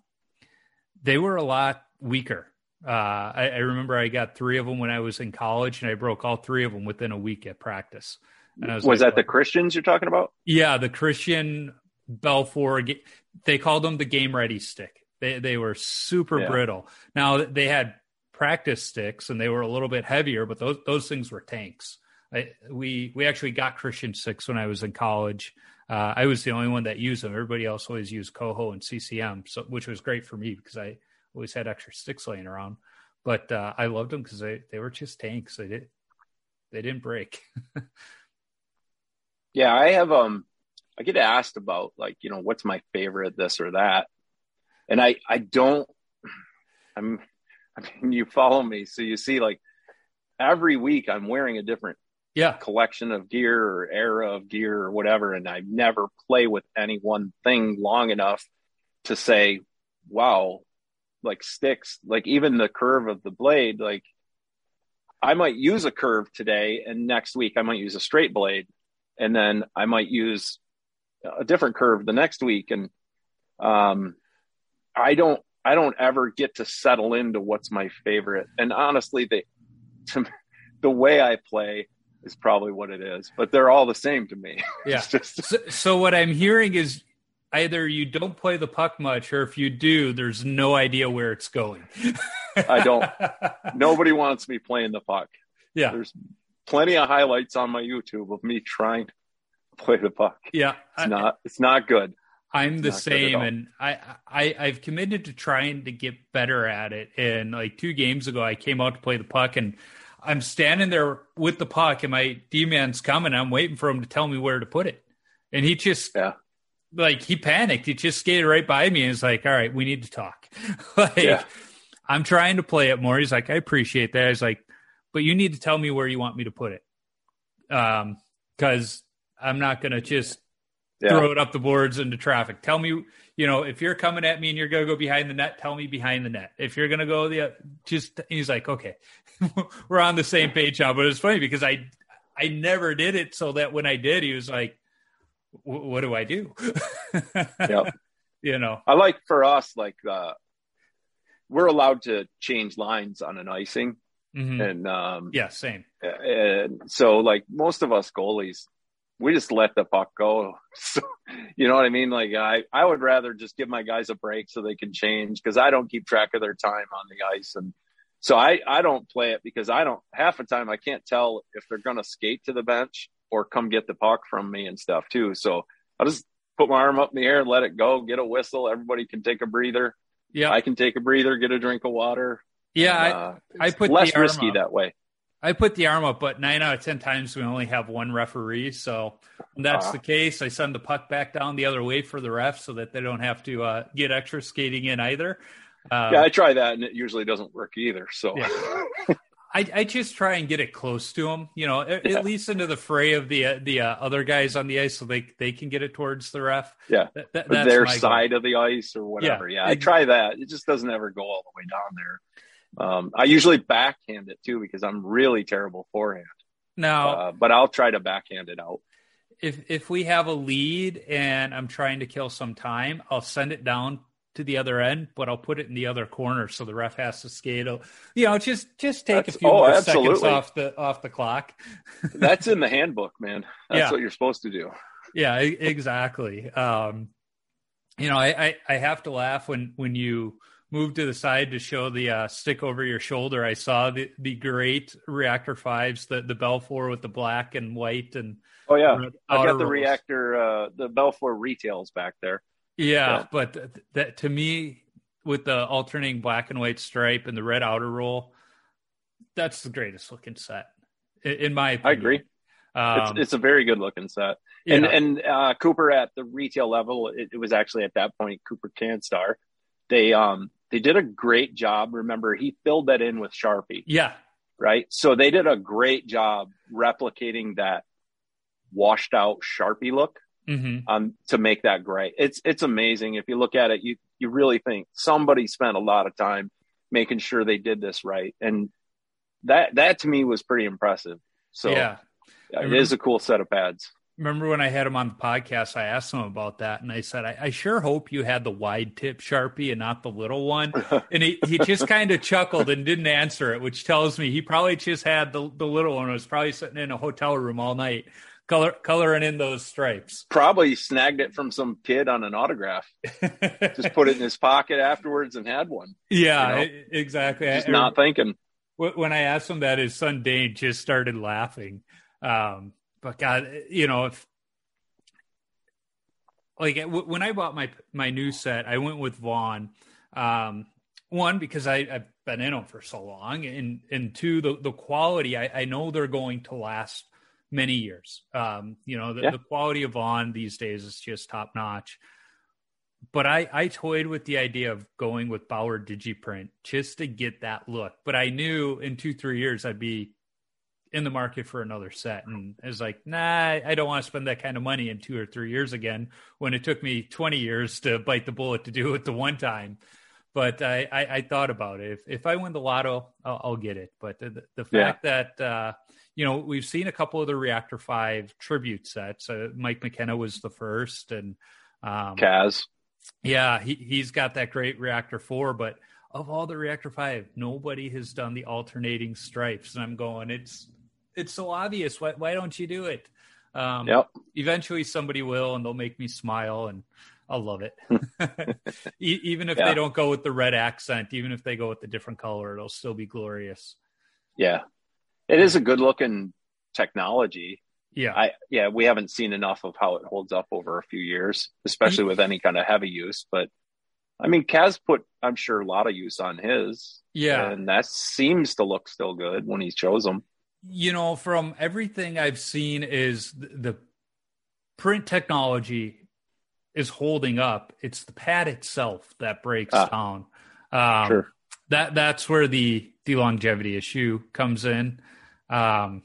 they were a lot weaker. Uh, I, I, remember I got three of them when I was in college, and I broke all three of them within a week at practice. And I was, was like, that the Christians you're talking about? Yeah, the Christian Belfour. They called them the game ready stick. They they were super yeah. brittle. Now they had practice sticks, and they were a little bit heavier, but those those things were tanks. I, we we actually got Christian sticks when I was in college, uh, I was the only one that used them. Everybody else always used Koho and CCM, so which was great for me because I always had extra sticks laying around. But uh, I loved them because they, they were just tanks. They did they didn't break. yeah, I have um I get asked about like you know what's my favorite this or that, and I I don't I'm I mean you follow me so you see like every week I'm wearing a different yeah. collection of gear or era of gear or whatever. And I never play with any one thing long enough to say, wow, like sticks, like even the curve of the blade, like I might use a curve today and next week I might use a straight blade and then I might use a different curve the next week. And, um, I don't, I don't ever get to settle into what's my favorite. And honestly, the, to, the way I play, is probably what it is. But they're all the same to me. Yeah. just... so, so what I'm hearing is either you don't play the puck much, or if you do, there's no idea where it's going. I don't. Nobody wants me playing the puck. Yeah. There's plenty of highlights on my YouTube of me trying to play the puck. Yeah. It's I, not. It's not good. I'm the same, and I, I I've committed to trying to get better at it. And like two games ago, I came out to play the puck, and I'm standing there with the puck, and my D man's coming. I'm waiting for him to tell me where to put it, and he just yeah. like he panicked. He just skated right by me and was like, "All right, we need to talk." like yeah. I'm trying to play it more. He's like, "I appreciate that." He's like, "But you need to tell me where you want me to put it, um, because I'm not gonna just yeah. throw it up the boards into traffic. Tell me, you know, if you're coming at me and you're going to go behind the net, tell me behind the net. If you're going to go the, just, he's like, okay, we're on the same page now. But it's funny because I, I never did it. So that when I did, he was like, what do I do? yeah. You know, I like for us, like, uh, we're allowed to change lines on an icing. Mm-hmm. And, um, yeah, same. And so like most of us goalies, we just let the puck go. So, you know what I mean? Like I, I would rather just give my guys a break so they can change because I don't keep track of their time on the ice. And so I, I don't play it because I don't half the time I can't tell if they're going to skate to the bench or come get the puck from me and stuff too. So I'll just put my arm up in the air, and let it go, get a whistle. Everybody can take a breather. Yeah. I can take a breather, get a drink of water. Yeah. And, uh, I, I put less risky up. that way. I put the arm up, but nine out of ten times we only have one referee. So when that's uh, the case, I send the puck back down the other way for the ref so that they don't have to uh, get extra skating in either. Um, yeah, I try that, and it usually doesn't work either. So yeah. I, I just try and get it close to them, you know, at, yeah. at least into the fray of the uh, the uh, other guys on the ice, so they they can get it towards the ref. Yeah, that, that, their side goal. of the ice or whatever. Yeah, yeah I try that. It just doesn't ever go all the way down there. Um, I usually backhand it too because I'm really terrible forehand. Now, uh, but I'll try to backhand it out. If if we have a lead and I'm trying to kill some time, I'll send it down to the other end, but I'll put it in the other corner so the ref has to skate. You know, just just take That's, a few oh, more absolutely. seconds off the off the clock. That's in the handbook, man. That's yeah. what you're supposed to do. Yeah, exactly. Um, you know, I, I, I have to laugh when when you move to the side to show the uh, stick over your shoulder. I saw the the great reactor fives, the the Belfour with the black and white and oh yeah, I got the rolls. reactor, uh, the Belfour retails back there. Yeah, but th- that to me, with the alternating black and white stripe and the red outer roll, that's the greatest looking set, in, in my opinion. I agree. Um, it's, it's, a very good looking set. Yeah. And and uh, Cooper at the retail level, it, it, was actually at that point Cooper Canstar. They um they did a great job. Remember, he filled that in with Sharpie. Yeah. Right. So they did a great job replicating that washed out Sharpie look mm-hmm. um, to make that gray. It's it's amazing. If you look at it, you you really think somebody spent a lot of time making sure they did this right, and that that to me was pretty impressive. So yeah, it remember, a cool set of pads. Remember when I had him on the podcast, I asked him about that, and I said, I, I sure hope you had the wide tip sharpie and not the little one. and he, he just kind of chuckled and didn't answer it, which tells me he probably just had the, the little one. Was probably sitting in a hotel room all night color coloring in those stripes. Probably snagged it from some kid on an autograph. just put it in his pocket afterwards and had one. Yeah, you know? exactly. Just I, not thinking. When I asked him that, his son Dane just started laughing. Um, but God, you know, if like when I bought my my new set, I went with Vaughn. Um, one because I, have been in them for so long, and and two the the quality. I, I know they're going to last many years. Um, you know, the, yeah. the quality of Vaughn these days is just top notch. But I, I toyed with the idea of going with Bauer Digiprint just to get that look. But I knew in two, three years I'd be in the market for another set. And I was like, nah, I don't want to spend that kind of money in two or three years again when it took me 20 years to bite the bullet to do it the one time. But I, I, I thought about it. If, if I win the lotto, I'll, I'll get it. But the, the fact yeah. that, uh, you know, we've seen a couple of the Reactor Five tribute sets. Uh, Mike McKenna was the first, and um, Kaz. Yeah, he he's got that great Reactor Four, but of all the Reactor Five, nobody has done the alternating stripes. And I'm going, it's it's so obvious. Why why don't you do it? Um, yep. Eventually, somebody will, and they'll make me smile, and I'll love it. even if yeah. they don't go with the red accent, even if they go with the different color, it'll still be glorious. Yeah, it is a good looking technology. Yeah. I yeah, we haven't seen enough of how it holds up over a few years, especially with any kind of heavy use. But I mean, Kaz put, I'm sure, a lot of use on his. Yeah. And that seems to look still good when he shows them. You know, from everything I've seen, is the print technology is holding up. It's the pad itself that breaks ah, down. Um, sure. That that's where the the longevity issue comes in um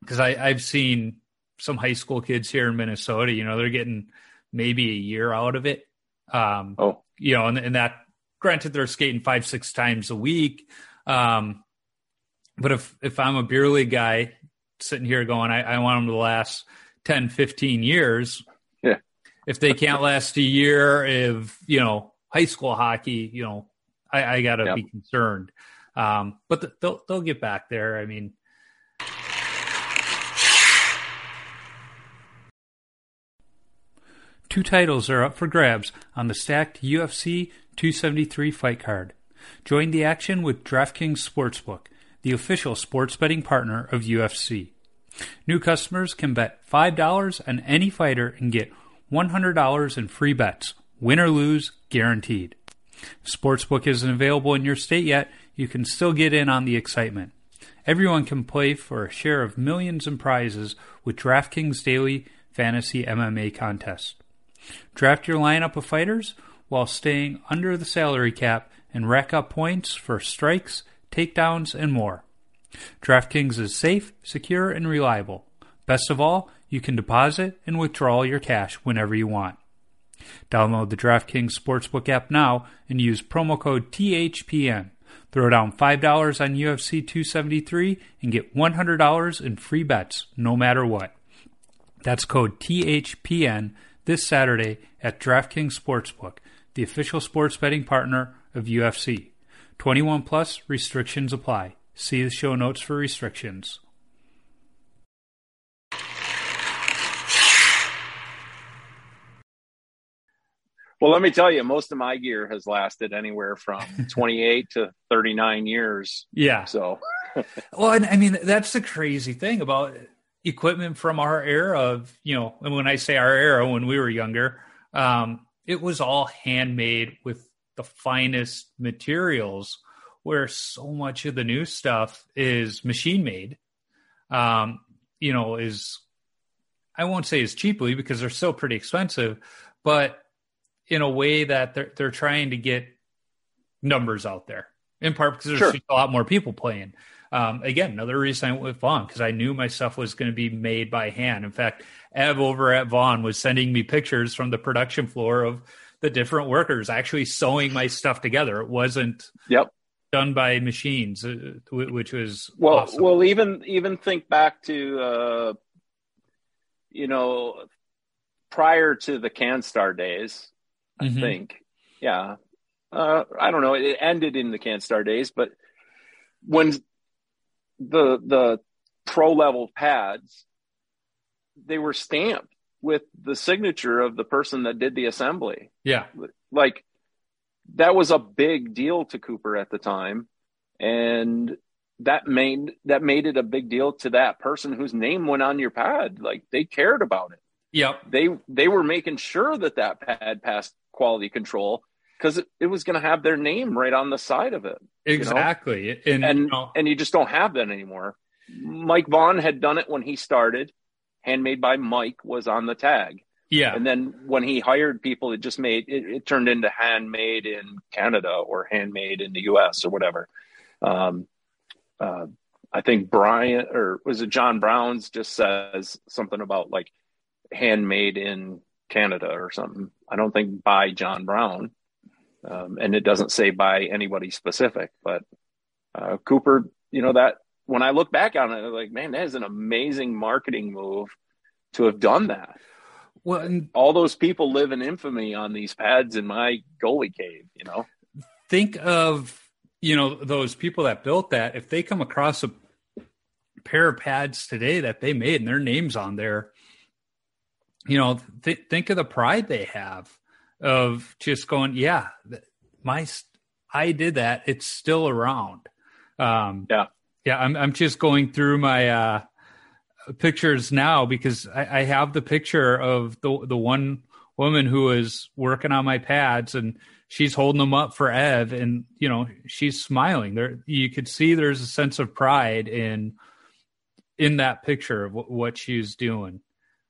because i i've seen some high school kids here in minnesota you know they're getting maybe a year out of it um oh you know and, and that granted they're skating five six times a week um but if if i'm a beer league guy sitting here going i, I want them to last 10 15 years yeah if they can't last a year if you know high school hockey you know i, I gotta yep. be concerned um, but the, they'll they'll get back there. I mean, two titles are up for grabs on the stacked UFC 273 fight card. Join the action with DraftKings Sportsbook, the official sports betting partner of UFC. New customers can bet $5 on any fighter and get $100 in free bets, win or lose, guaranteed. Sportsbook isn't available in your state yet, you can still get in on the excitement. Everyone can play for a share of millions in prizes with DraftKings Daily Fantasy MMA Contest. Draft your lineup of fighters while staying under the salary cap and rack up points for strikes, takedowns, and more. DraftKings is safe, secure, and reliable. Best of all, you can deposit and withdraw your cash whenever you want. Download the DraftKings Sportsbook app now and use promo code THPN. Throw down $5 on UFC 273 and get $100 in free bets no matter what. That's code THPN this Saturday at DraftKings Sportsbook, the official sports betting partner of UFC. 21 plus restrictions apply. See the show notes for restrictions. Well, let me tell you, most of my gear has lasted anywhere from 28 to 39 years. Yeah. So, well, and I mean, that's the crazy thing about equipment from our era of, you know, and when I say our era, when we were younger, um, it was all handmade with the finest materials where so much of the new stuff is machine made. Um, you know, is I won't say as cheaply because they're still pretty expensive, but in a way that they're they're trying to get numbers out there. In part because there's Sure. a lot more people playing. Um, again, another reason I went with Vaughn because I knew my stuff was going to be made by hand. In fact, Ev over at Vaughn was sending me pictures from the production floor of the different workers actually sewing my stuff together. It wasn't yep. done by machines, uh, which was Well, awesome. well, even even think back to uh, you know prior to the CanStar days. I Mhm. think, yeah. Uh, I don't know. It ended in the CanStar days, but when the the pro level pads, they were stamped with the signature of the person that did the assembly. Yeah, like that was a big deal to Cooper at the time. And that made that made it a big deal to that person whose name went on your pad. Like they cared about it. Yep, they they were making sure that that pad passed quality control because it, it was going to have their name right on the side of it exactly. And, and you know, and you just don't have that anymore. Mike vaughn had done it when he started handmade by mike was on the tag yeah, and then when he hired people, it just made it, it turned into handmade in Canada or handmade in the U.S. or whatever. Um, uh, I think Brian or was it John Brown's just says something about like handmade in Canada or something. I don't think by John Brown, um, and it doesn't say by anybody specific. But uh, Cooper, you know that when I look back on it, I'm like, man, that is an amazing marketing move to have done that well, and all those people live in infamy on these pads in my goalie cave, you know? think of you know those people that built that if they come across a pair of pads today that they made and their names on there you know th- think of the pride they have of just going yeah my st- i did that it's still around um Yeah. Yeah i'm, I'm just going through my uh pictures now because I, I have the picture of the the one woman who is working on my pads and she's holding them up for Ev and you know she's smiling there you could see there's a sense of pride in in that picture of what, what she's doing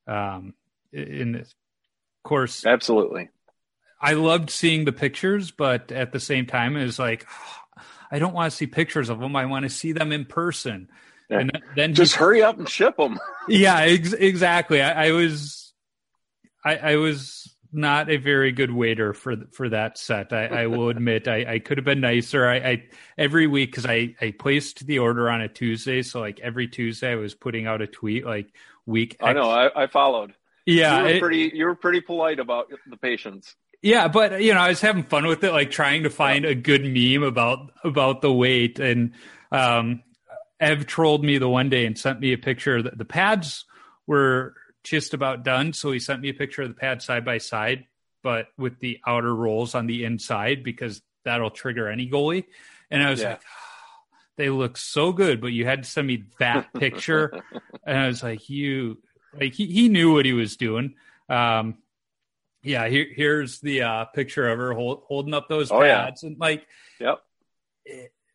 um in of course Absolutely. I loved seeing the pictures but at the same time it was like I don't want to see pictures of them I want to see them in person Yeah. and then, then he Just hurry up and ship them. yeah, ex- exactly. I, I was, I, I was not a very good waiter for for that set. I, I will admit, I, I could have been nicer. I, I every week because I I placed the order on a Tuesday, so like every Tuesday I was putting out a tweet like week. I know. I, I followed. Yeah, you were it- pretty. You were pretty polite about the patients. Yeah, but you know, I was having fun with it, like trying to find a good meme about about the weight. And um, Ev trolled me the one day and sent me a picture. The, the pads were just about done, so he sent me a picture of the pad side by side, but with the outer rolls on the inside because that'll trigger any goalie. And I was Yeah. like, they look so good, but you had to send me that picture. and I was like, you like he, he knew what he was doing. Um, yeah, here, here's the uh, picture of her hold, holding up those Oh, yeah. pads, and like Yep.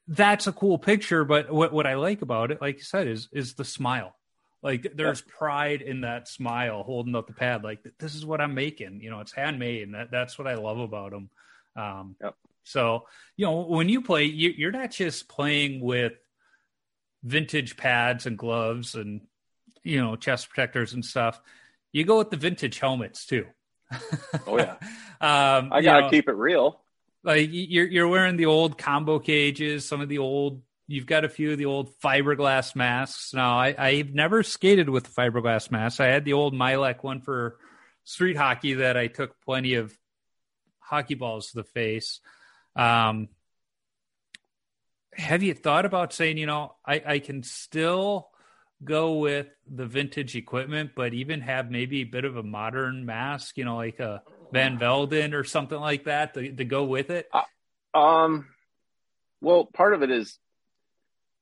that's a cool picture. But what what I like about it, like you said, is is the smile. Like there's pride in that smile, holding up the pad. Like this is what I'm making. You know, it's handmade, and that, that's what I love about them. Um, Yep. So you know, when you play, you, you're not just playing with vintage pads and gloves and you know chest protectors and stuff. You go with the vintage helmets too. Oh yeah, um, I gotta know, keep it real. like you're you're wearing the old combo cages, some of the old. You've got a few of the old fiberglass masks. Now, I, I've never skated with fiberglass mask. I had the old Milek one for street hockey that I took plenty of hockey balls to the face. Um, have you thought about saying, you know, I, I can still go with the vintage equipment, but even have maybe a bit of a modern mask, you know, like a Van Velden or something like that to, to go with it? Um, well, part of it is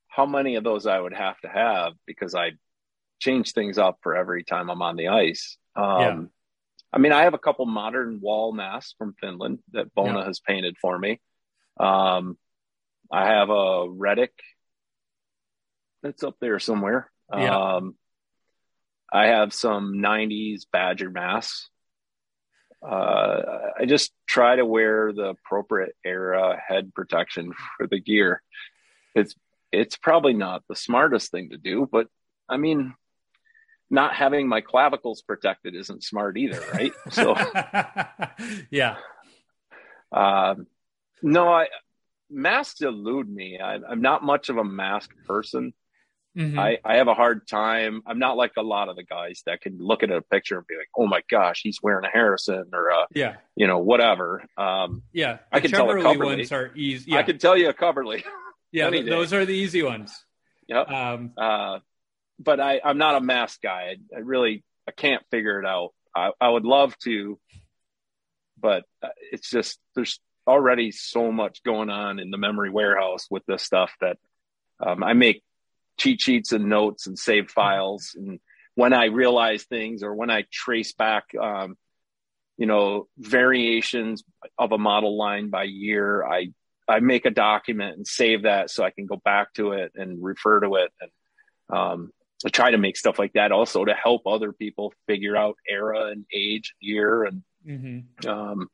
how many of those I would have to have because I change things up for every time I'm on the ice. Um, Yeah. I mean, I have a couple modern wall masks from Finland that Bona Yeah. has painted for me. Um, I have a Reddick that's up there somewhere. Yeah. Um, I have some 90s Badger masks. Uh, I just try to wear the appropriate era head protection for the gear. It's it's probably not the smartest thing to do, but I mean, not having my clavicles protected isn't smart either, right? So, yeah, um, no, I masks elude me. I, I'm not much of a mask person. Mhm. I, I have a hard time. I'm not like a lot of the guys that can look at a picture and be like, "Oh my gosh, he's wearing a Harrison," or uh, yeah, you know, whatever. Um, yeah. I can tell a Coverly. ones are easy. Yeah, I can tell you a coverly. yeah. th- those are the easy ones. yep. Um, Uh, but I, I'm not a mask guy. I, I really I can't figure it out. I, I would love to, but uh, it's just there's already so much going on in the memory warehouse with this stuff that um, I make cheat sheets and notes and save files. And when I realize things or when I trace back, um, you know, variations of a model line by year, I I make a document and save that so I can go back to it and refer to it. And um, I try to make stuff like that also to help other people figure out era and age, year, and mhm. um,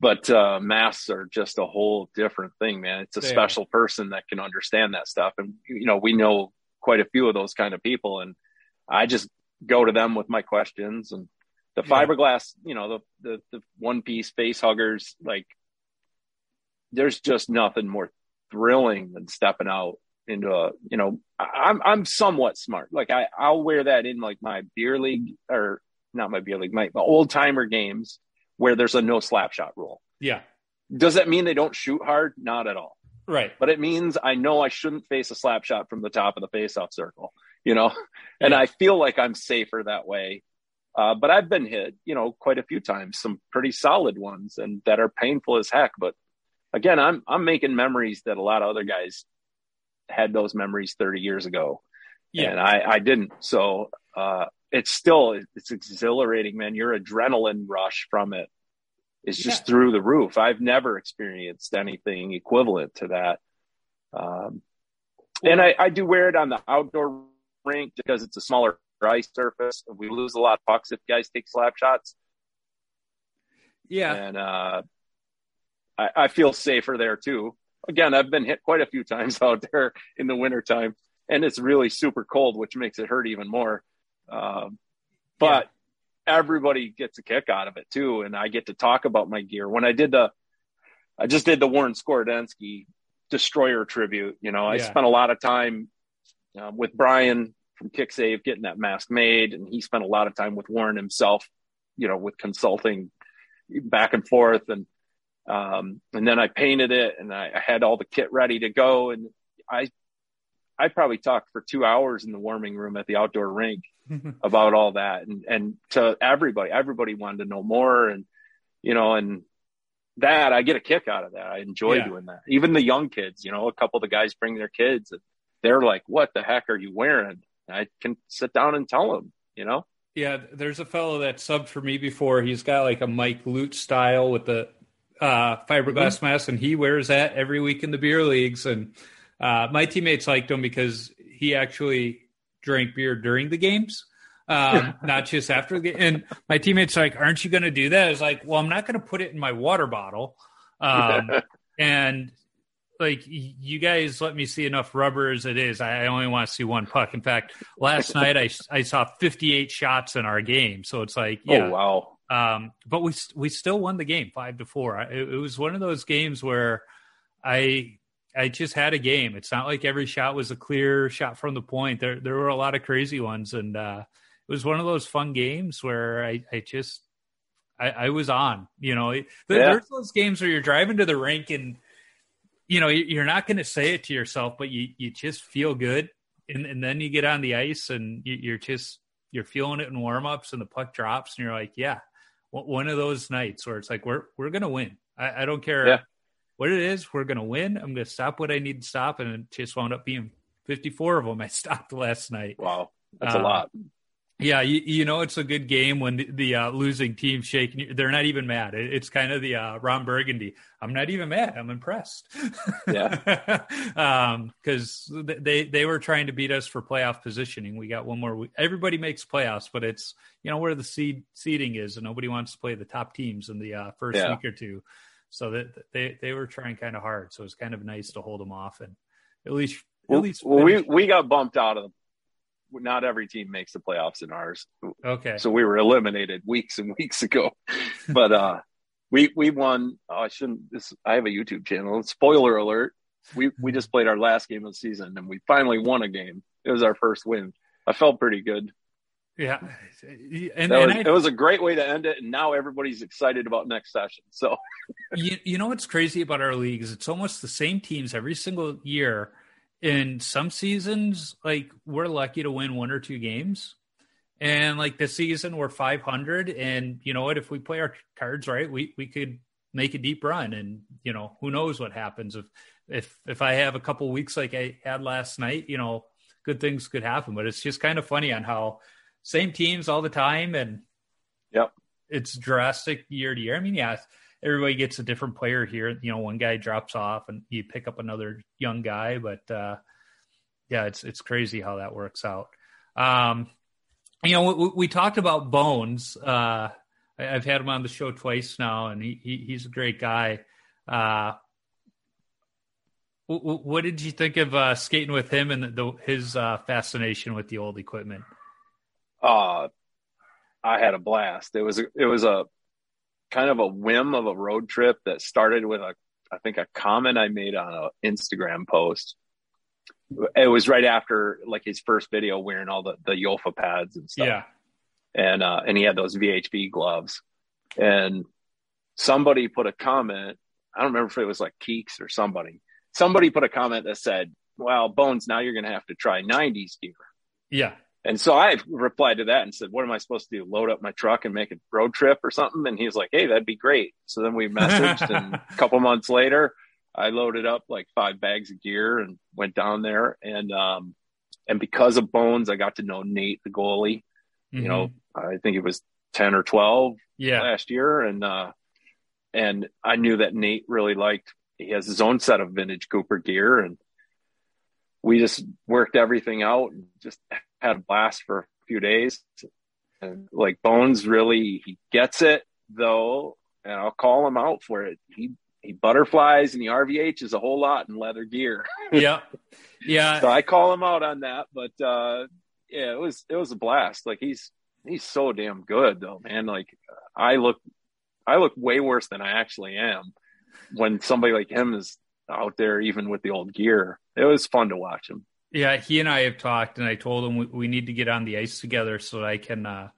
but uh, masks are just a whole different thing, man. It's a They are. special person that can understand that stuff, and you know we know quite a few of those kind of people, and I just go to them with my questions and the Yeah. fiberglass, you know, the the, the one piece face huggers, like there's just nothing more thrilling than stepping out into a, you know, I'm I'm somewhat smart. Like I I'll wear that in like my beer league or not my beer league, my, my old timer games where there's a no slap shot rule. Yeah, Does that mean they don't shoot hard? Not at all. right. But it means I know I shouldn't face a slap shot from the top of the face-off circle, you know, and Yeah. I feel like I'm safer that way. Uh, but I've been hit, you know, quite a few times, some pretty solid ones, and that are painful as heck. But again, I'm I'm making memories that a lot of other guys had those memories 30 years ago, Yeah, and I I didn't. So uh, it's still it's exhilarating, man. Your adrenaline rush from it is just Yeah. through the roof. I've never experienced anything equivalent to that. Um, and I, I do wear it on the outdoor rink because it's a smaller ice surface. We lose a lot of pucks if guys take slap shots, yeah. and uh, I, I feel safer there too. Again, I've been hit quite a few times out there in the wintertime, and it's really super cold, which makes it hurt even more. Um, but everybody gets a kick out of it too, and I get to talk about my gear. When I did the, I just did the Warren Skorodenski Destroyer tribute. You know, I Yeah. spent a lot of time um, with Brian from Kicksave getting that mask made, and he spent a lot of time with Warren himself. You know, with consulting back and forth, and um, and then I painted it, and I, I had all the kit ready to go, and I. I probably talked for two hours in the warming room at the outdoor rink about all that and and to everybody everybody wanted to know more and you know and that i get a kick out of that i enjoy Yeah. doing that even the young kids you know a couple of the guys bring their kids and they're like what the heck are you wearing and i can sit down and tell them you know Yeah, there's a fellow that subbed for me before. He's got like a Mike Liut style with the uh, fiberglass Mm-hmm. mask, and he wears that every week in the beer leagues. And uh, my teammates liked him because he actually drank beer during the games, um, not just after the game. And my teammates are like, "Aren't you going to do that?" I was like, "Well, I'm not going to put it in my water bottle." Um, and like you guys let me see enough rubber as it is. I only want to see one puck. In fact, last night I I saw 58 shots in our game, so it's like yeah, oh wow. Um, but we we still won the game five to four. It, it was one of those games where I I just had a game. It's not like every shot was a clear shot from the point. There there were a lot of crazy ones, and uh, it was one of those fun games where I I just I, I was on. You know, yeah. there's those games where you're driving to the rink and you know you're not going to say it to yourself, but you you just feel good, and and then you get on the ice and you, are just you're feeling it in warmups, and the puck drops, and you're like, yeah, one of those nights where it's like we're we're going to win. I, I, don't care yeah. What it is, we're going to win. I'm going to stop what I need to stop, and it just wound up being 54 of them I stopped last night. Wow, that's um, a lot. Yeah, you, you, know it's a good game when the, the uh, losing team shaking. They're not even mad. It, it's kind of the uh, Ron Burgundy. I'm not even mad. I'm impressed. Yeah, because um, they they were trying to beat us for playoff positioning. We got one more. Week. Everybody makes playoffs, but it's you know where the seed seeding is, and nobody wants to play the top teams in the uh, first yeah. week or two. So that they they were trying kind of hard. So it's kind of nice to hold them off and at least well, at least. Well, we we got bumped out of them. not every team makes the playoffs in ours. Okay. So we were eliminated weeks and weeks ago. but uh we we won oh, I shouldn't this I have a YouTube channel. Spoiler alert. We we just played our last game of the season and we finally won a game. It was our first win. I felt pretty good. Yeah. And, and was, I, it was a great way to end it and now everybody's excited about next session. So you, you know what's crazy about our leagues? It's almost the same teams every single year in some seasons, like we're lucky to win one or two games. And like this season, we're 500. And you know what? If we play our cards right, we, we could make a deep run. And, you know, who knows what happens if, if, if I have a couple weeks like I had last night, you know, good things could happen. But it's just kind of funny on how same teams all the time. And yep, it's drastic year to year. I mean, yeah, everybody gets a different player here. You know, one guy drops off and you pick up another young guy, but uh, yeah, it's it's crazy how that works out. Um, you know, we, we, talked about Bones. Uh, I, have had him on the show twice now, and he, he he's a great guy. Uh, what did you think of uh, skating with him and the, his uh, fascination with the old equipment? Uh, I had a blast. It was it was a kind of a whim of a road trip that started with a, I think a comment I made on an Instagram post. It was right after like his first video wearing all the, the Jofa pads and stuff. Yeah. And, uh, and he had those VHB gloves and somebody put a comment. I don't remember if it was like Keeks or somebody, somebody put a comment that said, well, Bones, now you're going to have to try 90s gear. Yeah. And so I replied to that and said, what am I supposed to do? Load up my truck and make a road trip or something? And he's like, Hey, that'd be great. So then we messaged and a couple months later, I loaded up like five bags of gear and went down there. And, um, and because of Bones, I got to know Nate, the goalie, mm-hmm. you know, mm-hmm. I think it was 10 or 12 yeah. last year. And, uh, and I knew that Nate really liked, he has his own set of vintage Cooper gear and we just worked everything out and just had a blast for a few days. And like Bones really, he gets it though, and I'll call him out for it. He he butterflies and the RVH is a whole lot in leather gear. yeah, yeah. so I call him out on that, but uh, yeah, it was it was a blast. Like he's he's so damn good though, man. Like I look I look way worse than I actually am when somebody like him is out there, even with the old gear. It was fun to watch him. Yeah, he and I have talked, and I told him we, we need to get on the ice together so that I can uh,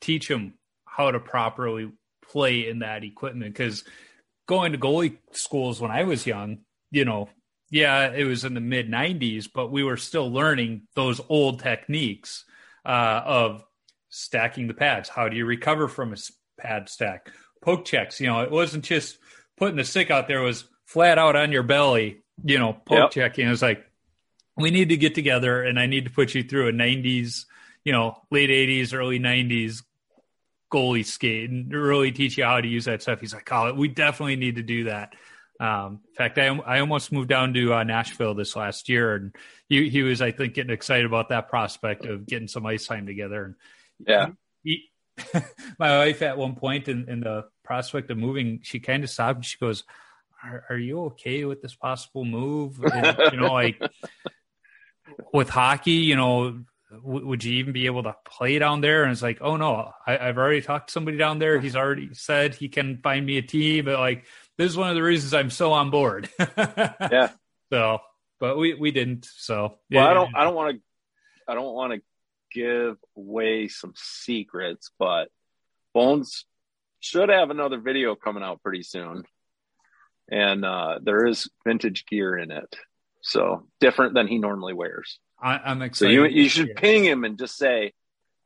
teach him how to properly play in that equipment. Because going to goalie schools when I was young, you know, yeah, it was in the mid 90s, but we were still learning those old techniques uh, of stacking the pads. How do you recover from a pad stack? Poke checks, you know, it wasn't just putting the stick out there, it was flat out on your belly, you know, poke yep. checking. It was like, we need to get together and I need to put you through a 90s, you know, late 80s, early 90s goalie skate and really teach you how to use that stuff. He's like, oh, we definitely need to do that. Um, in fact, I, I almost moved down to uh, Nashville this last year, and he, he was, I think, getting excited about that prospect of getting some ice time together. And yeah, he, my wife at one point in, in the prospect of moving, she kind of stopped. And she goes, are, are you okay with this possible move? And, you know, like with hockey, you know, w- would you even be able to play down there? And it's like, oh no, I, have already talked to somebody down there. He's already said he can find me a team. But like, this is one of the reasons I'm so on board. yeah. So, but we we didn't. So, well, I don't I don't want to I don't want to give away some secrets, but Bones should have another video coming out pretty soon. And uh, there is vintage gear in it. So different than he normally wears. I, am excited. So you you should ping him and just say,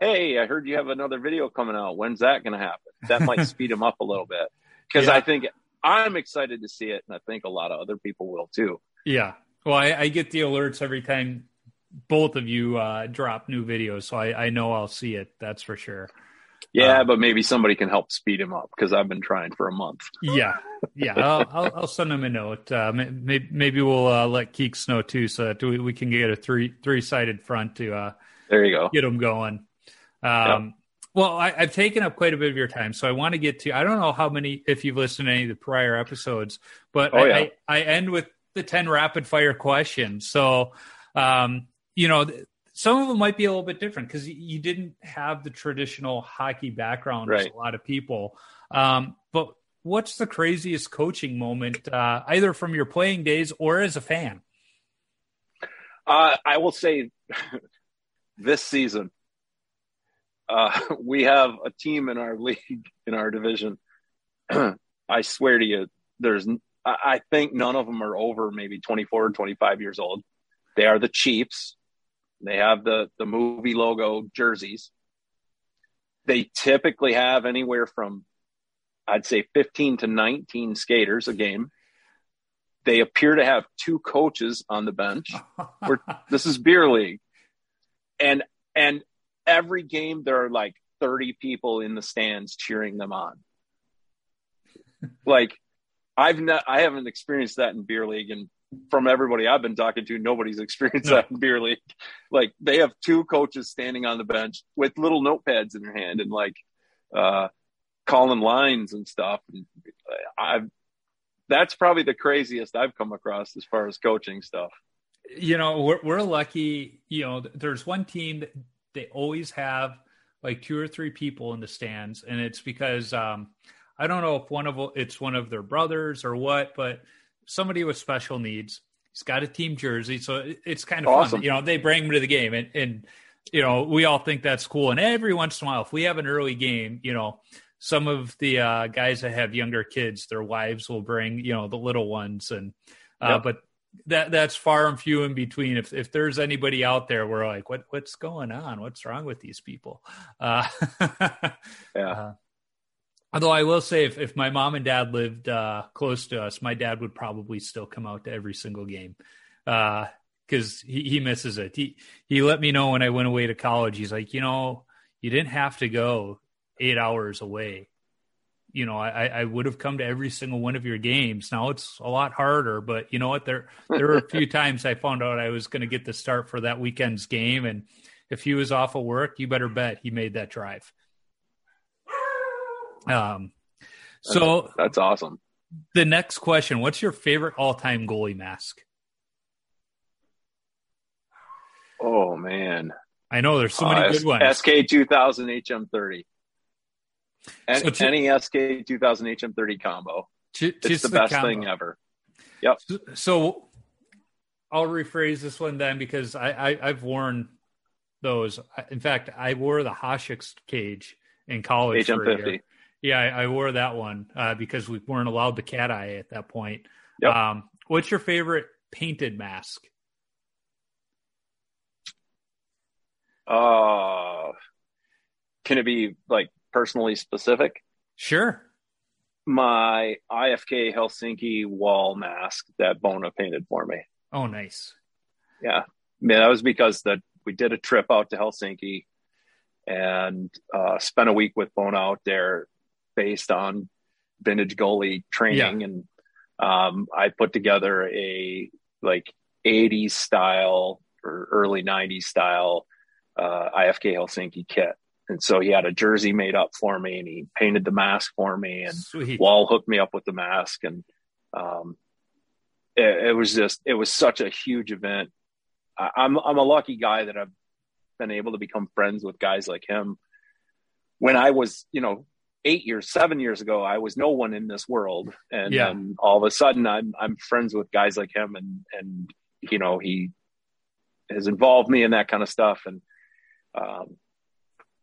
"Hey, I heard you have another video coming out. When's that going to happen?" That might speed him up a little bit because yeah. I think I'm excited to see it, and I think a lot of other people will too. Yeah. Well, I, I get the alerts every time both of you uh, drop new videos, so I, I know I'll see it. That's for sure. Yeah, um, but maybe somebody can help speed him up because I've been trying for a month. yeah, yeah. I'll, I'll, I'll, send him a note. Uh, maybe, maybe we'll uh, let Keeks know too, so that we, we can get a three three sided front to. Uh, there you go. Get him going. Um, yep. Well, I, have taken up quite a bit of your time, so I want to get to. I don't know how many, if you've listened to any of the prior episodes, but oh, I, yeah. I, I, end with the ten rapid fire questions. So, um, you know, some of them might be a little bit different because you didn't have the traditional hockey background right. as a lot of people. Um, but what's the craziest coaching moment, uh, either from your playing days or as a fan? Uh, I will say this season, uh, we have a team in our league, in our division. I swear to you, there's, I think none of them are over maybe 24 or 25 years old. They are the Chiefs. They have the the movie logo jerseys. They typically have anywhere from I'd say 15 to 19 skaters a game. They appear to have two coaches on the bench. this is beer league. And and every game there are like 30 people in the stands cheering them on. like I've not I haven't experienced that in beer league in from everybody I've been talking to, nobody's experienced no. that in beer league. Like they have two coaches standing on the bench with little notepads in their hand and like uh, calling lines and stuff. And I've that's probably the craziest I've come across as far as coaching stuff. You know, we're we're lucky. You know, there's one team that they always have like two or three people in the stands, and it's because um, I don't know if one of it's one of their brothers or what, but somebody with special needs. He's got a team jersey, so it's kind of awesome. fun. You know, they bring him to the game, and, and you know we all think that's cool. And every once in a while, if we have an early game, you know, some of the uh, guys that have younger kids, their wives will bring you know the little ones, and uh, yep. but that that's far and few in between. If if there's anybody out there, we're like, what what's going on? What's wrong with these people? Uh, yeah. Although I will say, if, if my mom and dad lived uh, close to us, my dad would probably still come out to every single game because uh, he, he misses it. He he let me know when I went away to college. He's like, you know, you didn't have to go eight hours away. You know, I, I would have come to every single one of your games. Now it's a lot harder, but you know what? There there were a few times I found out I was going to get the start for that weekend's game, and if he was off of work, you better bet he made that drive. Um, so that's awesome. The next question: What's your favorite all-time goalie mask? Oh man, I know there's so many uh, good ones. SK 2000 HM30. And, so any SK 2000 HM30 combo. It's the, the best combo. thing ever. Yep. So, so, I'll rephrase this one then because I, I have worn those. In fact, I wore the Hasek's cage in college. HM50. Yeah, I, I wore that one uh, because we weren't allowed the cat eye at that point. Yep. Um, what's your favorite painted mask? Uh, can it be like personally specific? Sure. My IFK Helsinki wall mask that Bona painted for me. Oh, nice. Yeah, man, that was because that we did a trip out to Helsinki and uh, spent a week with Bona out there based on vintage goalie training, yeah. and um, I put together a like 80s style or early 90s style uh, IFK Helsinki kit. And so he had a jersey made up for me and he painted the mask for me and Sweet. wall hooked me up with the mask. And um, it, it, was just it was such a huge event. I, I'm I'm a lucky guy that I've been able to become friends with guys like him. When I was, you know, eight years, seven years ago, I was no one in this world, and yeah. then all of a sudden, I'm I'm friends with guys like him, and and you know he has involved me in that kind of stuff, and um,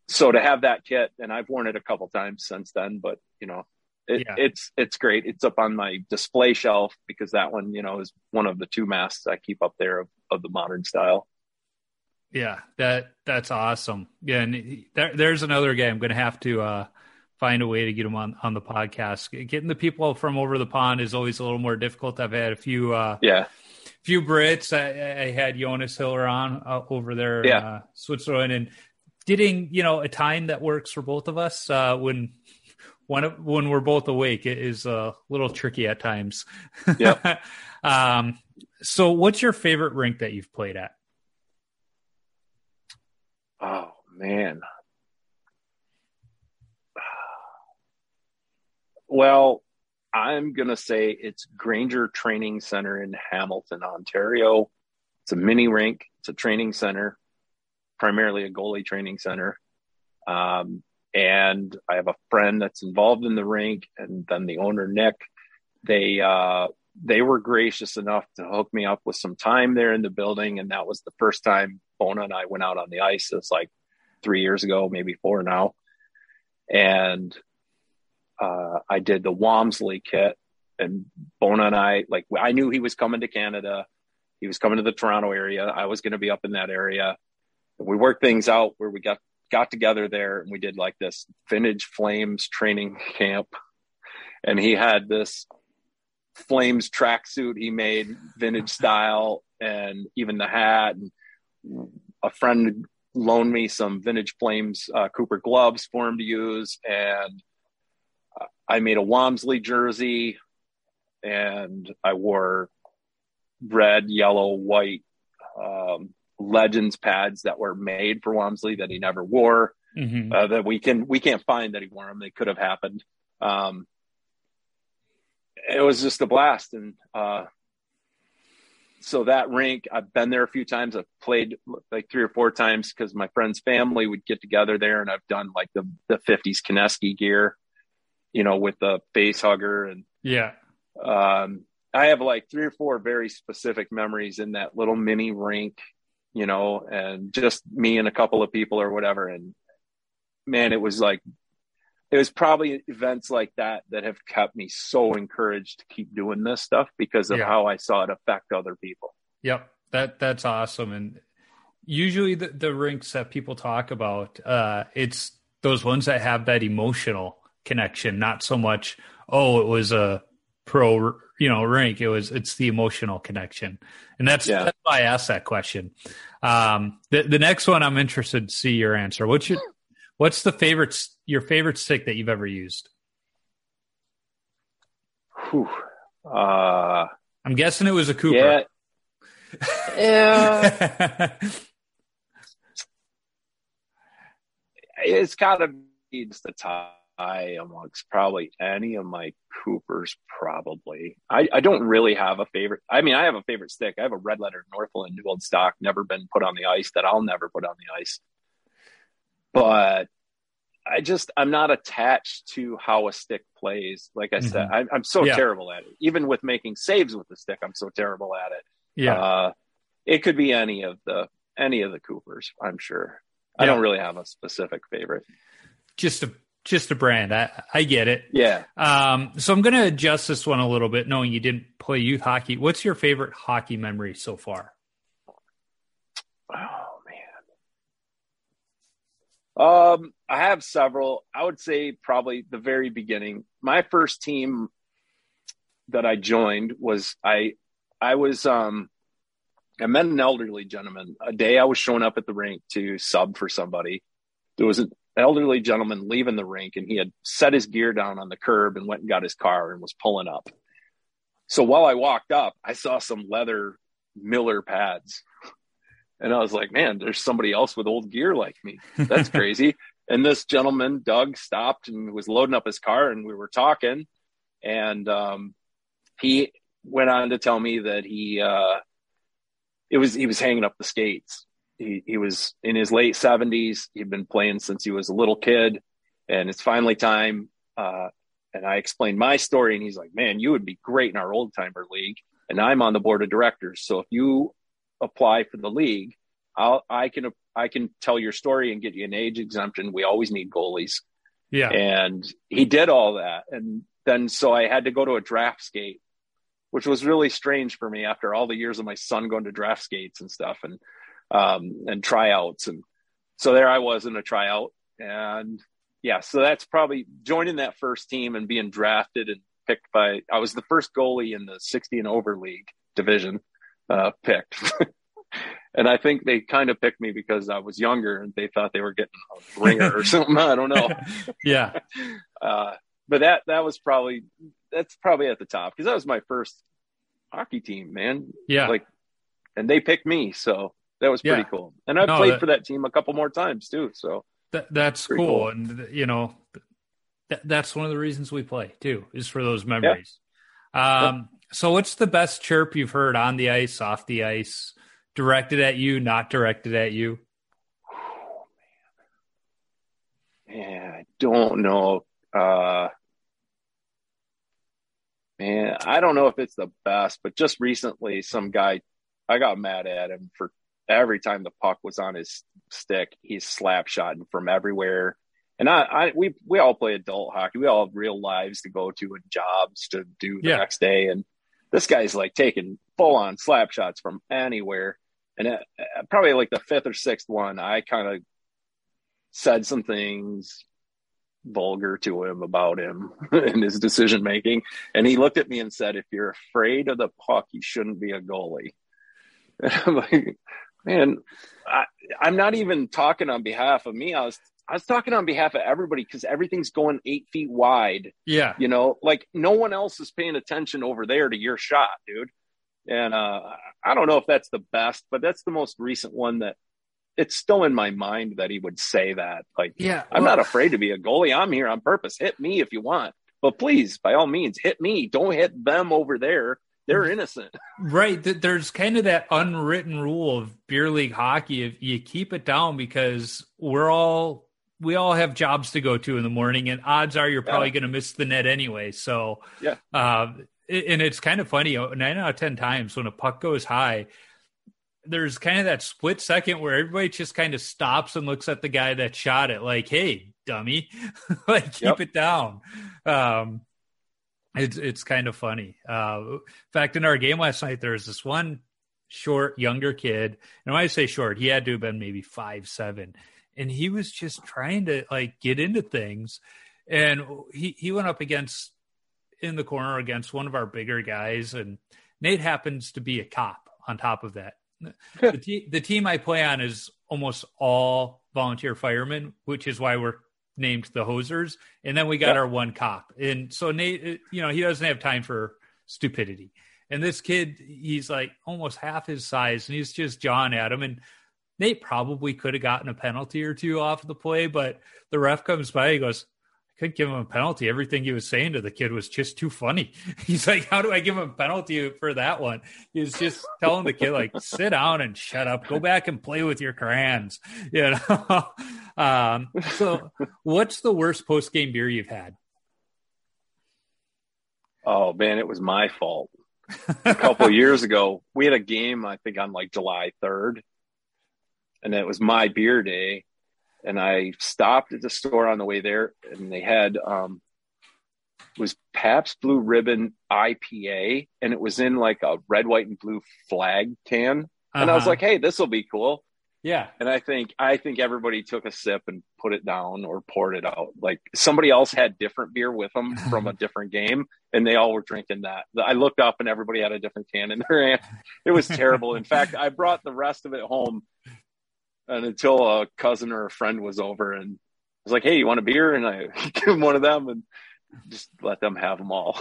so to have that kit, and I've worn it a couple times since then, but you know, it, yeah. it's it's great. It's up on my display shelf because that one, you know, is one of the two masks I keep up there of, of the modern style. Yeah, that that's awesome. Yeah, and there, there's another guy I'm going to have to uh, find a way to get them on on the podcast. Getting the people from over the pond is always a little more difficult. I've had a few uh, yeah few Brits. I, I had Jonas Hiller on uh, over there yeah. in uh, Switzerland, and getting you know a time that works for both of us uh, when when when we're both awake is a little tricky at times. Yeah. um, so, what's your favorite rink that you've played at? Oh man. Well, I'm going to say it's Granger Training Center in Hamilton, Ontario. It's a mini rink, it's a training center, primarily a goalie training center. Um, and I have a friend that's involved in the rink, and then the owner Nick. They uh, they were gracious enough to hook me up with some time there in the building, and that was the first time Bona and I went out on the ice. It's like three years ago, maybe four now, and uh, I did the Wamsley kit, and Bona and I like I knew he was coming to Canada. He was coming to the Toronto area. I was going to be up in that area. And we worked things out where we got got together there and we did like this vintage flames training camp and he had this flames tracksuit he made vintage style and even the hat and a friend loaned me some vintage flames uh, cooper gloves for him to use and i made a Wamsley jersey and i wore red yellow white um, legends pads that were made for Wamsley that he never wore. Mm-hmm. Uh, that we can we can't find that he wore them. They could have happened. Um, it was just a blast, and uh, so that rink I've been there a few times. I've played like three or four times because my friend's family would get together there, and I've done like the the '50s Kineski gear, you know, with the face hugger and yeah. Um, I have like three or four very specific memories in that little mini rink you know, and just me and a couple of people or whatever. And man, it was like, it was probably events like that that have kept me so encouraged to keep doing this stuff because of yeah. how I saw it affect other people. Yep. That that's awesome. And usually the, the rinks that people talk about, uh, it's those ones that have that emotional connection, not so much, oh, it was a pro you know rank. it was it's the emotional connection and that's, yeah. that's why i asked that question um, the, the next one i'm interested to see your answer what's your what's the favorite your favorite stick that you've ever used Whew. Uh, i'm guessing it was a cooper yeah, yeah. it's gotta be the top amongst probably any of my Coopers. Probably, I, I don't really have a favorite. I mean, I have a favorite stick. I have a red letter Northland New Old Stock, never been put on the ice that I'll never put on the ice. But I just I'm not attached to how a stick plays. Like I mm-hmm. said, I, am so yeah. terrible at it. Even with making saves with the stick, I'm so terrible at it. Yeah, uh, it could be any of the any of the Coopers. I'm sure. Yeah. I don't really have a specific favorite. Just a just a brand. I, I get it. Yeah. Um, so I'm going to adjust this one a little bit, knowing you didn't play youth hockey. What's your favorite hockey memory so far? Oh man. Um, I have several. I would say probably the very beginning. My first team that I joined was I. I was um, I met an elderly gentleman. A day I was showing up at the rink to sub for somebody. There was a elderly gentleman leaving the rink and he had set his gear down on the curb and went and got his car and was pulling up. So while I walked up, I saw some leather Miller pads. And I was like, man, there's somebody else with old gear like me. That's crazy. and this gentleman, Doug, stopped and was loading up his car and we were talking. And um, he went on to tell me that he uh, it was he was hanging up the skates. He he was in his late seventies. He'd been playing since he was a little kid, and it's finally time. Uh, and I explained my story, and he's like, "Man, you would be great in our old timer league." And I'm on the board of directors, so if you apply for the league, I'll I can I can tell your story and get you an age exemption. We always need goalies. Yeah. And he did all that. And then so I had to go to a draft skate, which was really strange for me after all the years of my son going to draft skates and stuff and um and tryouts. And so there I was in a tryout. And yeah, so that's probably joining that first team and being drafted and picked by I was the first goalie in the 60 and over league division uh picked. and I think they kind of picked me because I was younger and they thought they were getting a ringer or something. I don't know. yeah. Uh, but that that was probably that's probably at the top because that was my first hockey team, man. Yeah. Like, and they picked me, so that was pretty Yeah. cool. And I No, played that- for that team a couple more times too. So That, that's cool. cool. And, you know, that, that's one of the reasons we play too, is for those memories. Um, So, what's the best chirp you've heard on the ice, off the ice, directed at you, not directed at you? man, I don't know. Uh, man, I don't know if it's the best, but just recently, some guy, I got mad at him for every time the puck was on his stick, he's slap shotting from everywhere. And I, I, we, we all play adult hockey. We all have real lives to go to and jobs to do the Yeah. next day. And this guy's like taking full on slap shots from anywhere. And uh, uh, probably like the fifth or sixth one, I kind of said some things vulgar to him about him and his decision making. And he looked at me and said, If you're afraid of the puck, you shouldn't be a goalie. And I'm like, man, I, I'm not even talking on behalf of me. I was I was talking on behalf of everybody because everything's going eight feet wide. Yeah. You know, like no one else is paying attention over there to your shot, dude. And uh, I don't know if that's the best, but that's the most recent one that it's still in my mind that he would say that. Like, Yeah. I'm not afraid to be a goalie. I'm here on purpose. Hit me if you want, but please, by all means, hit me. Don't hit them over there. They're innocent. Right. There's kind of that unwritten rule of beer league hockey. If you keep it down because we're all we all have jobs to go to in the morning, and odds are you're probably Yeah. going to miss the net anyway. So Yeah. uh, and it's kind of funny. uh, Nine out of ten times when a puck goes high, there's kind of that split second where everybody just kind of stops and looks at the guy that shot it, like, "Hey, dummy, like keep Yep. it down." Um, it's it's kind of funny. Uh, in fact, in our game last night, there was this one short, younger kid, and when I say short, he had to have been maybe five seven, and he was just trying to like get into things, and he he went up against in the corner against one of our bigger guys, and Nate happens to be a cop. On top of that, the, te- the team I play on is almost all volunteer firemen, which is why we're named the Hosers. And then we got Yeah. our one cop. And so Nate, you know, he doesn't have time for stupidity. And this kid, he's like almost half his size, and he's just jawing at him. And Nate probably could have gotten a penalty or two off of the play, but the ref comes by, he goes, I couldn't give him a penalty. Everything he was saying to the kid was just too funny. He's like, How do I give him a penalty for that one? He was just telling the kid, like, sit down and shut up. Go back and play with your crayons. You know? um, so what's the worst post game beer you've had? Oh man, it was my fault. a couple of years ago, we had a game, I think on like July 3rd, and it was my beer day. And I stopped at the store on the way there, and they had um, was Pabst Blue Ribbon IPA, and it was in like a red, white, and blue flag can. And I was Uh-huh. like, "Hey, this will be cool." Yeah. And I think I think everybody took a sip and put it down or poured it out. Like somebody else had different beer with them from a different game, and they all were drinking that. I looked up and everybody had a different can in their hand. It was terrible. In fact, I brought the rest of it home, and until a cousin or a friend was over, and I was like, "Hey, you want a beer?" And I give them one of them and just let them have them all.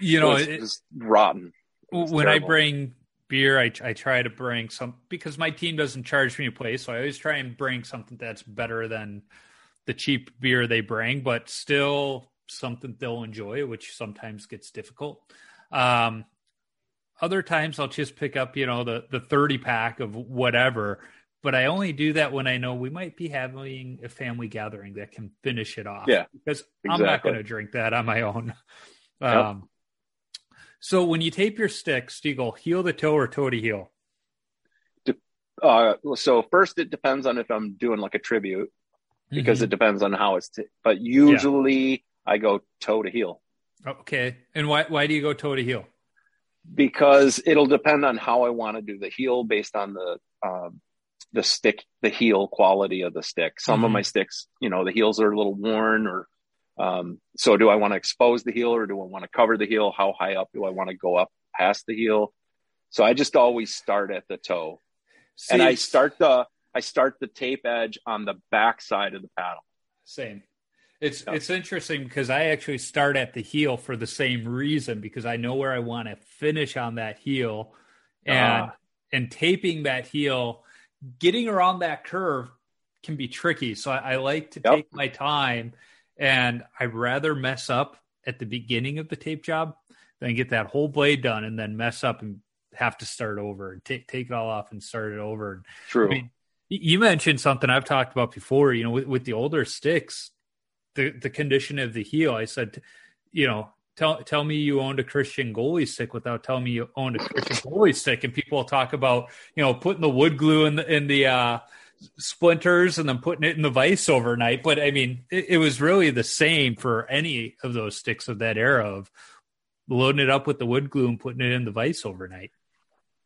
You know, it it- just rotten. was when I bring beer, I, I try to bring some because my team doesn't charge me a place, so I always try and bring something that's better than the cheap beer they bring, but still something they'll enjoy, which sometimes gets difficult. Um, other times I'll just pick up, you know, the the 30 pack of whatever, but I only do that when I know we might be having a family gathering that can finish it off. Yeah, because exactly. I'm not going to drink that on my own. Yep. Um, so when you tape your sticks, do you heel to toe or toe to heel? Uh, so first, it depends on if I'm doing like a tribute because Mhm. it depends on how it's. T- but usually, I go toe to heel okay. And why why do you go toe to heel? because it'll depend on how I want to do the heel based on the um, the stick, the heel quality of the stick. Some of Mhm. my sticks, you know, the heels are a little worn, or um, so do I want to expose the heel or do I want to cover the heel? How high up do I want to go up past the heel? So I just always start at the toe, and See, I start the I start the tape edge on the back side of the paddle. Same. It's Yeah. it's interesting because I actually start at the heel for the same reason because I know where I want to finish on that heel, and Ah. and taping that heel, getting around that curve can be tricky. So I, I like to Yep. take my time, and I'd rather mess up at the beginning of the tape job than get that whole blade done and then mess up and have to start over and take take it all off and start it over. True. I mean, you mentioned something I've talked about before. You know, with, with the older sticks, the the condition of the heel. I said, you know, tell tell me you owned a Christian goalie stick without telling me you owned a Christian goalie stick, and people talk about you know putting the wood glue in the in the uh, splinters and then putting it in the vise overnight. But I mean, it, it was really the same for any of those sticks of that era of loading it up with the wood glue and putting it in the vise overnight.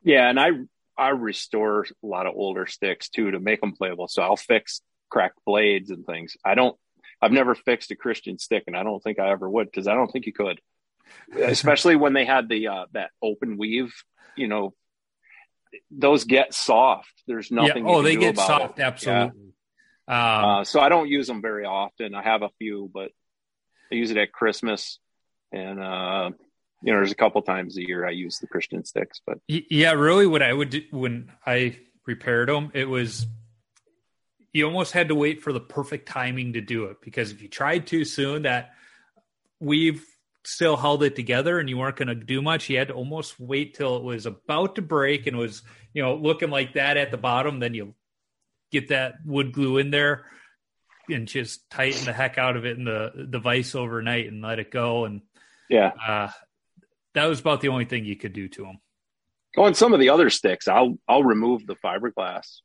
Yeah, and I I restore a lot of older sticks too to make them playable. So I'll fix cracked blades and things. I don't. I've never fixed a Christian stick, and I don't think I ever would because I don't think you could. Especially when they had the uh, that open weave, you know, those get soft. There's nothing. yeah. Oh, they do get soft. it. Absolutely. Yeah. Um, Uh, so I don't use them very often. I have a few, but I use it at Christmas, and uh, you know, there's a couple times a year I use the Christian sticks. But Yeah, really, what I would do when I repaired them, it was you almost had to wait for the perfect timing to do it because if you tried too soon, that weave still held it together and you weren't going to do much. You had to almost wait till it was about to break and was you know looking like that at the bottom. Then you get that wood glue in there and just tighten the heck out of it in the the vise overnight and let it go. And yeah, uh, that was about the only thing you could do to them. on some of the other sticks, I'll I'll remove the fiberglass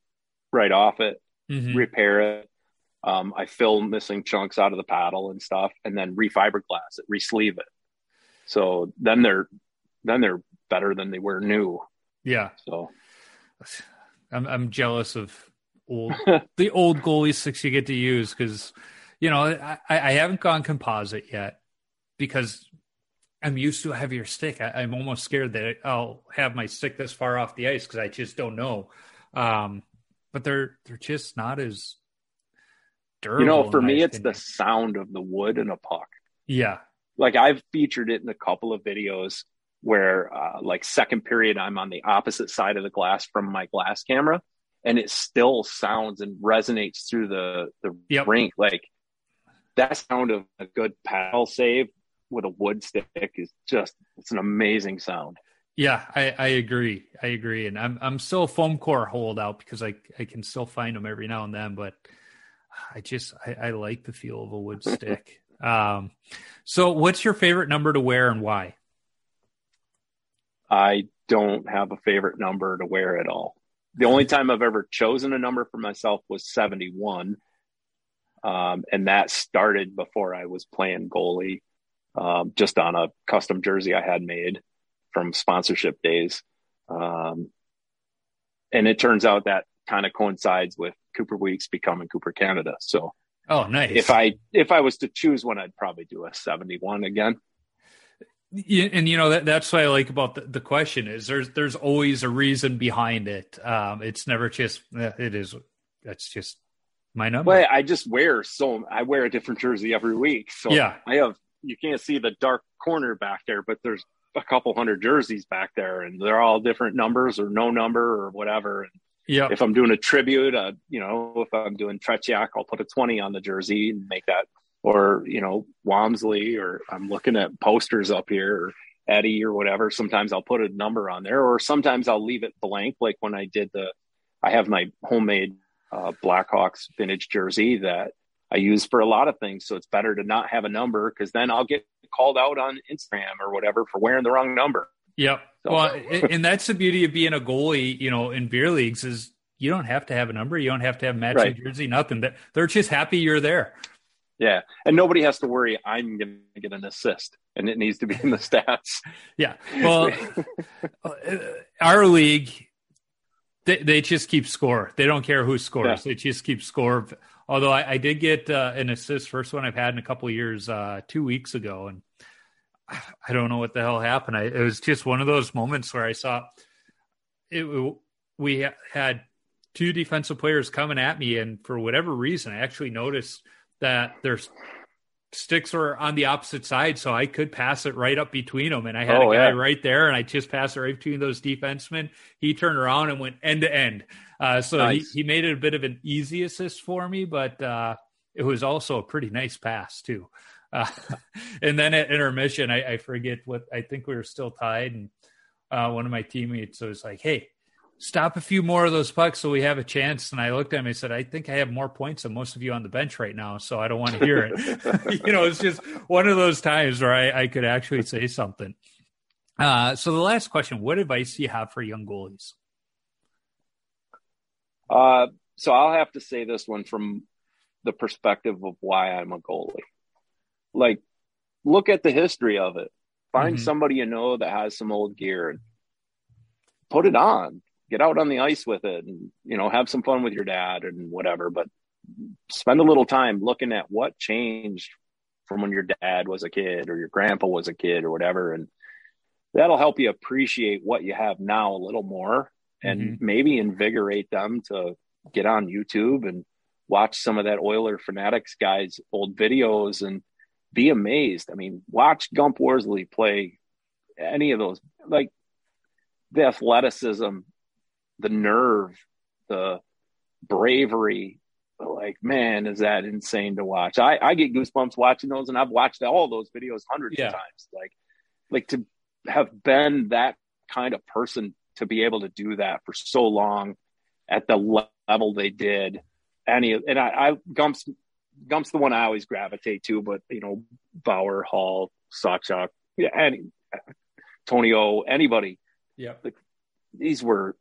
right off it, Mhm. repair it. Um, I fill missing chunks out of the paddle and stuff, and then refiberglass it, resleeve it. So then they're then they're better than they were new. Yeah. So I'm I'm jealous of old the old goalie sticks you get to use because you know I, I haven't gone composite yet because I'm used to a heavier stick. I, I'm almost scared that I'll have my stick this far off the ice because I just don't know. Um, but they're they're just not as durable. you know, for me, it's opinion. the sound of the wood in a puck. yeah like I've featured it in a couple of videos where uh, like second period I'm on the opposite side of the glass from my glass camera and it still sounds and resonates through the the Yep. rink like that sound of a good paddle save with a wood stick is just it's an amazing sound Yeah, I, I agree. I agree, and I'm I'm still a foam core holdout because I I can still find them every now and then, but I just I, I like the feel of a wood stick. um, so what's your favorite number to wear and why? I don't have a favorite number to wear at all. The only time I've ever chosen a number for myself was 71. Um, and that started before I was playing goalie, um, just on a custom jersey I had made from sponsorship days. Um, and it turns out that kind of coincides with Cooper Weeks becoming Cooper Canada. So Oh, nice. if I, if I was to choose one, I'd probably do a 71 again. Yeah, and you know that that's what I like about the, the question is there's there's always a reason behind it. Um, it's never just eh, it is. That's just my number. Well, I just wear so I wear a different jersey every week. So Yeah. I have you can't see the dark corner back there, but there's a couple hundred jerseys back there, and they're all different numbers or no number or whatever. And yeah, if I'm doing a tribute, uh, you know, if I'm doing Tretiak, I'll put a 20 on the jersey and make that or you know Wamsley, or I'm looking at posters up here, or Eddie, or whatever. Sometimes I'll put a number on there, or sometimes I'll leave it blank. Like when I did the, I have my homemade uh, Blackhawks vintage jersey that I use for a lot of things. So it's better to not have a number because then I'll get called out on Instagram or whatever for wearing the wrong number. Yep. So. Well, and that's the beauty of being a goalie, you know, in beer leagues is you don't have to have a number. You don't have to have matching right. jersey, nothing. They're just happy you're there. Yeah. And nobody has to worry I'm going to get an assist and it needs to be in the stats. yeah. Well, our league, they, they just keep score. They don't care who scores. Yeah. They just keep score. Although I, I did get uh, an assist, first one I've had in a couple years, uh, two weeks ago, and I don't know what the hell happened. I, it was just one of those moments where I saw it. We had two defensive players coming at me, and for whatever reason, I actually noticed that their sticks were on the opposite side, so I could pass it right up between them. And I had oh, a guy yeah. right there, and I just passed it right between those defensemen. He turned around and went end to end. Uh, so nice. he, he made it a bit of an easy assist for me, but uh, it was also a pretty nice pass too. Uh, and then at intermission, I, I, forget what I think we were still tied, and uh, one of my teammates was like, "Hey, stop a few more of those pucks so we have a chance." And I looked at him and said, "I think I have more points than most of you on the bench right now, so I don't want to hear it." you know, it's just one of those times where I, I could actually say something. Uh, so the last question: What advice do you have for young goalies? Uh, so I'll have to say this one from the perspective of why I'm a goalie. Like, look at the history of it. Find mm-hmm. somebody you know that has some old gear and put it on. Get out on the ice with it and, you know, have some fun with your dad and whatever. But spend a little time looking at what changed from when your dad was a kid or your grandpa was a kid or whatever. And that'll help you appreciate what you have now a little more and mm-hmm. maybe invigorate them to get on YouTube and watch some of that Oiler Fanatics guys' old videos and be amazed. I mean, watch Gump Worsley play any of those, like the athleticism, the nerve, the bravery. Like, man, is that insane to watch? I, I get goosebumps watching those, and I've watched all those videos hundreds yeah. of times. Like, like to have been that kind of person to be able to do that for so long at the level they did. Any and I, I Gump's Gump's the one I always gravitate to, but you know Bower, Hall, Sawchuk, yeah, any Tony O, anybody. Yeah, like, these were,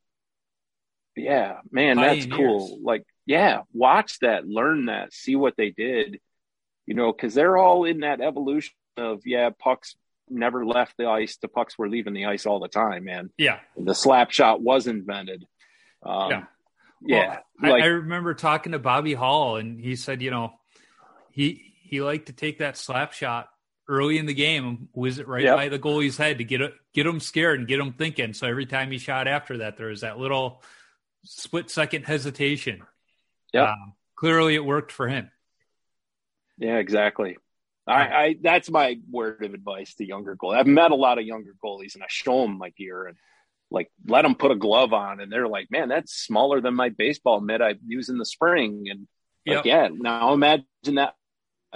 yeah, man, that's cool. Like, yeah, watch that, learn that, see what they did. You know, because they're all in that evolution of yeah, pucks never left the ice. The pucks were leaving the ice all the time, man. Yeah. The slap shot was invented. Um, yeah. Yeah. Well, like, I, I, remember talking to Bobby Hull, and he said, you know, he he liked to take that slap shot early in the game, whiz it right yep. by the goalie's head to get get him scared and get him thinking. So every time he shot after that, there was that little split second hesitation. Yeah. Um, clearly, it worked for him. Yeah, exactly. I, I, that's my word of advice to younger goalies. I've met a lot of younger goalies, and I show them my gear and like let them put a glove on, and they're like, "Man, that's smaller than my baseball mitt I use in the spring." And like, yeah, now imagine that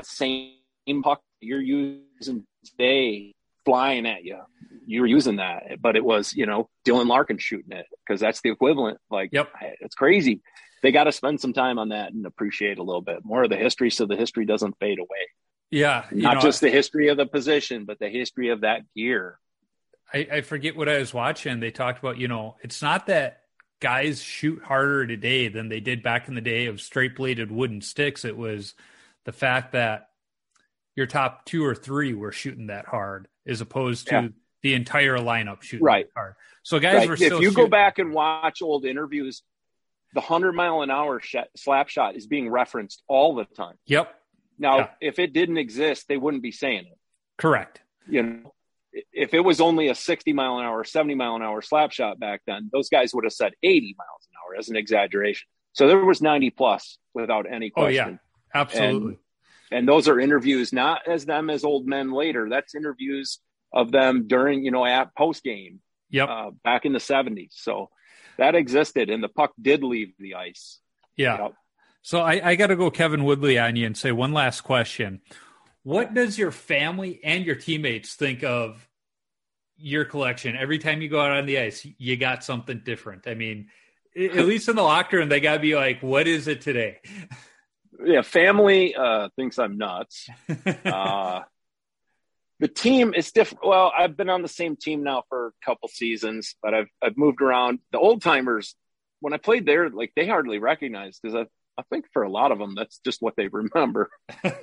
same puck you're using today flying at you. You were using that, but it was you know Dylan Larkin shooting it because that's the equivalent. Like, yep, it's crazy. They got to spend some time on that and appreciate a little bit more of the history, so the history doesn't fade away. Yeah, not know, just the history of the position, but the history of that gear. I, I forget what I was watching. They talked about, you know, it's not that guys shoot harder today than they did back in the day of straight bladed wooden sticks. It was the fact that your top two or three were shooting that hard as opposed to yeah. the entire lineup shooting right. So guys right. were if you shooting. go back and watch old interviews, the hundred mile an hour sh- slap shot is being referenced all the time. Yep. Now, yeah. if it didn't exist, they wouldn't be saying it. Correct. You know, if it was only a 60 mile an hour, 70 mile an hour slap shot back then, those guys would have said 80 miles an hour as an exaggeration. So there was 90 plus without any question. Oh, yeah. Absolutely. And, and those are interviews, not as them as old men later. That's interviews of them during, you know, at post game. Yep. Uh, back in the 70s. So that existed and the puck did leave the ice. Yeah. Yep. So I, I got to go Kevin Woodley on you and say one last question. What does your family and your teammates think of your collection? Every time you go out on the ice, you got something different. I mean, at least in the locker room, they got to be like, "What is it today?" Yeah, family uh, thinks I'm nuts. uh, the team is different. Well, I've been on the same team now for a couple seasons, but I've I've moved around. The old timers, when I played there, like they hardly recognized because I I think for a lot of them, that's just what they remember. yeah.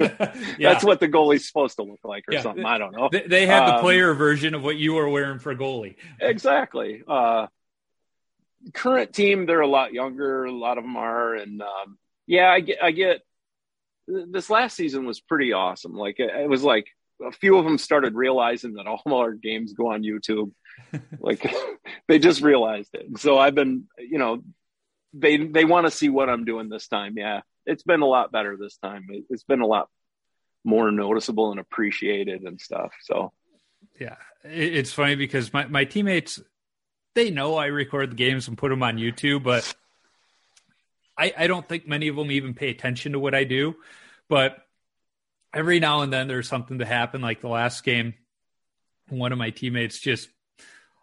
That's what the goalie's supposed to look like, or yeah. something. I don't know. They, they had um, the player version of what you were wearing for goalie. Exactly. Uh, current team, they're a lot younger. A lot of them are, and um, yeah, I get, I get. This last season was pretty awesome. Like it, was like a few of them started realizing that all our games go on YouTube. like they just realized it. So I've been, you know, they they want to see what I'm doing this time. Yeah, it's been a lot better this time. It, it's been a lot more noticeable and appreciated and stuff. So yeah, it's funny because my my teammates they know I record the games and put them on YouTube, but I I don't think many of them even pay attention to what I do. But every now and then there's something to happen. Like the last game, one of my teammates just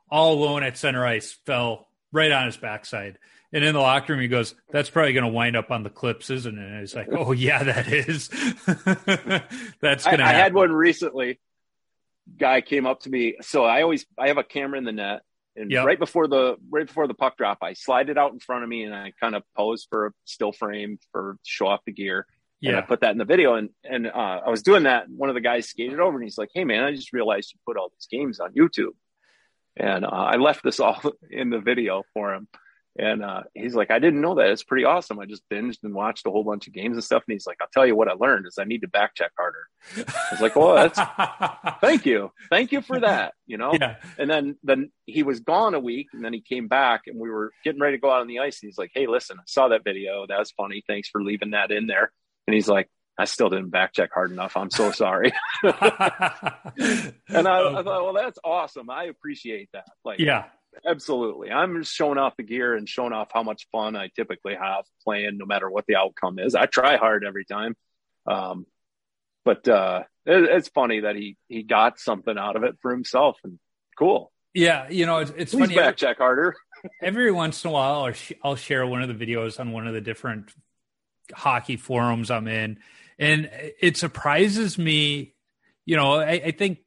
all alone at center ice fell right on his backside and in the locker room, he goes, "That's probably going to wind up on the clips, isn't it?" And he's like, "Oh yeah, that is. That's going to." I, I had one recently. Guy came up to me. So I always I have a camera in the net, and yep. right before the right before the puck drop, I slide it out in front of me, and I kind of pose for a still frame for show off the gear. Yeah. And I put that in the video, and and uh, I was doing that. One of the guys skated over, and he's like, "Hey man, I just realized you put all these games on YouTube." And uh, I left this all in the video for him. And uh, he's like, I didn't know that. It's pretty awesome. I just binged and watched a whole bunch of games and stuff. And he's like, I'll tell you what I learned is I need to back check harder. I was like, well, that's thank you. Thank you for that. You know? Yeah. And then then he was gone a week and then he came back and we were getting ready to go out on the ice. And he's like, Hey, listen, I saw that video. That was funny. Thanks for leaving that in there. And he's like, I still didn't back check hard enough. I'm so sorry. and I, I, thought, well, that's awesome. I appreciate that. Like, yeah, absolutely. I'm just showing off the gear and showing off how much fun I typically have playing, no matter what the outcome is. I try hard every time, um, but uh, it, it's funny that he he got something out of it for himself, and cool. Yeah, you know, it's, it's Please funny. Back check harder. every once in a while, I'll, sh- I'll share one of the videos on one of the different hockey forums I'm in, and it surprises me. You know, I, I think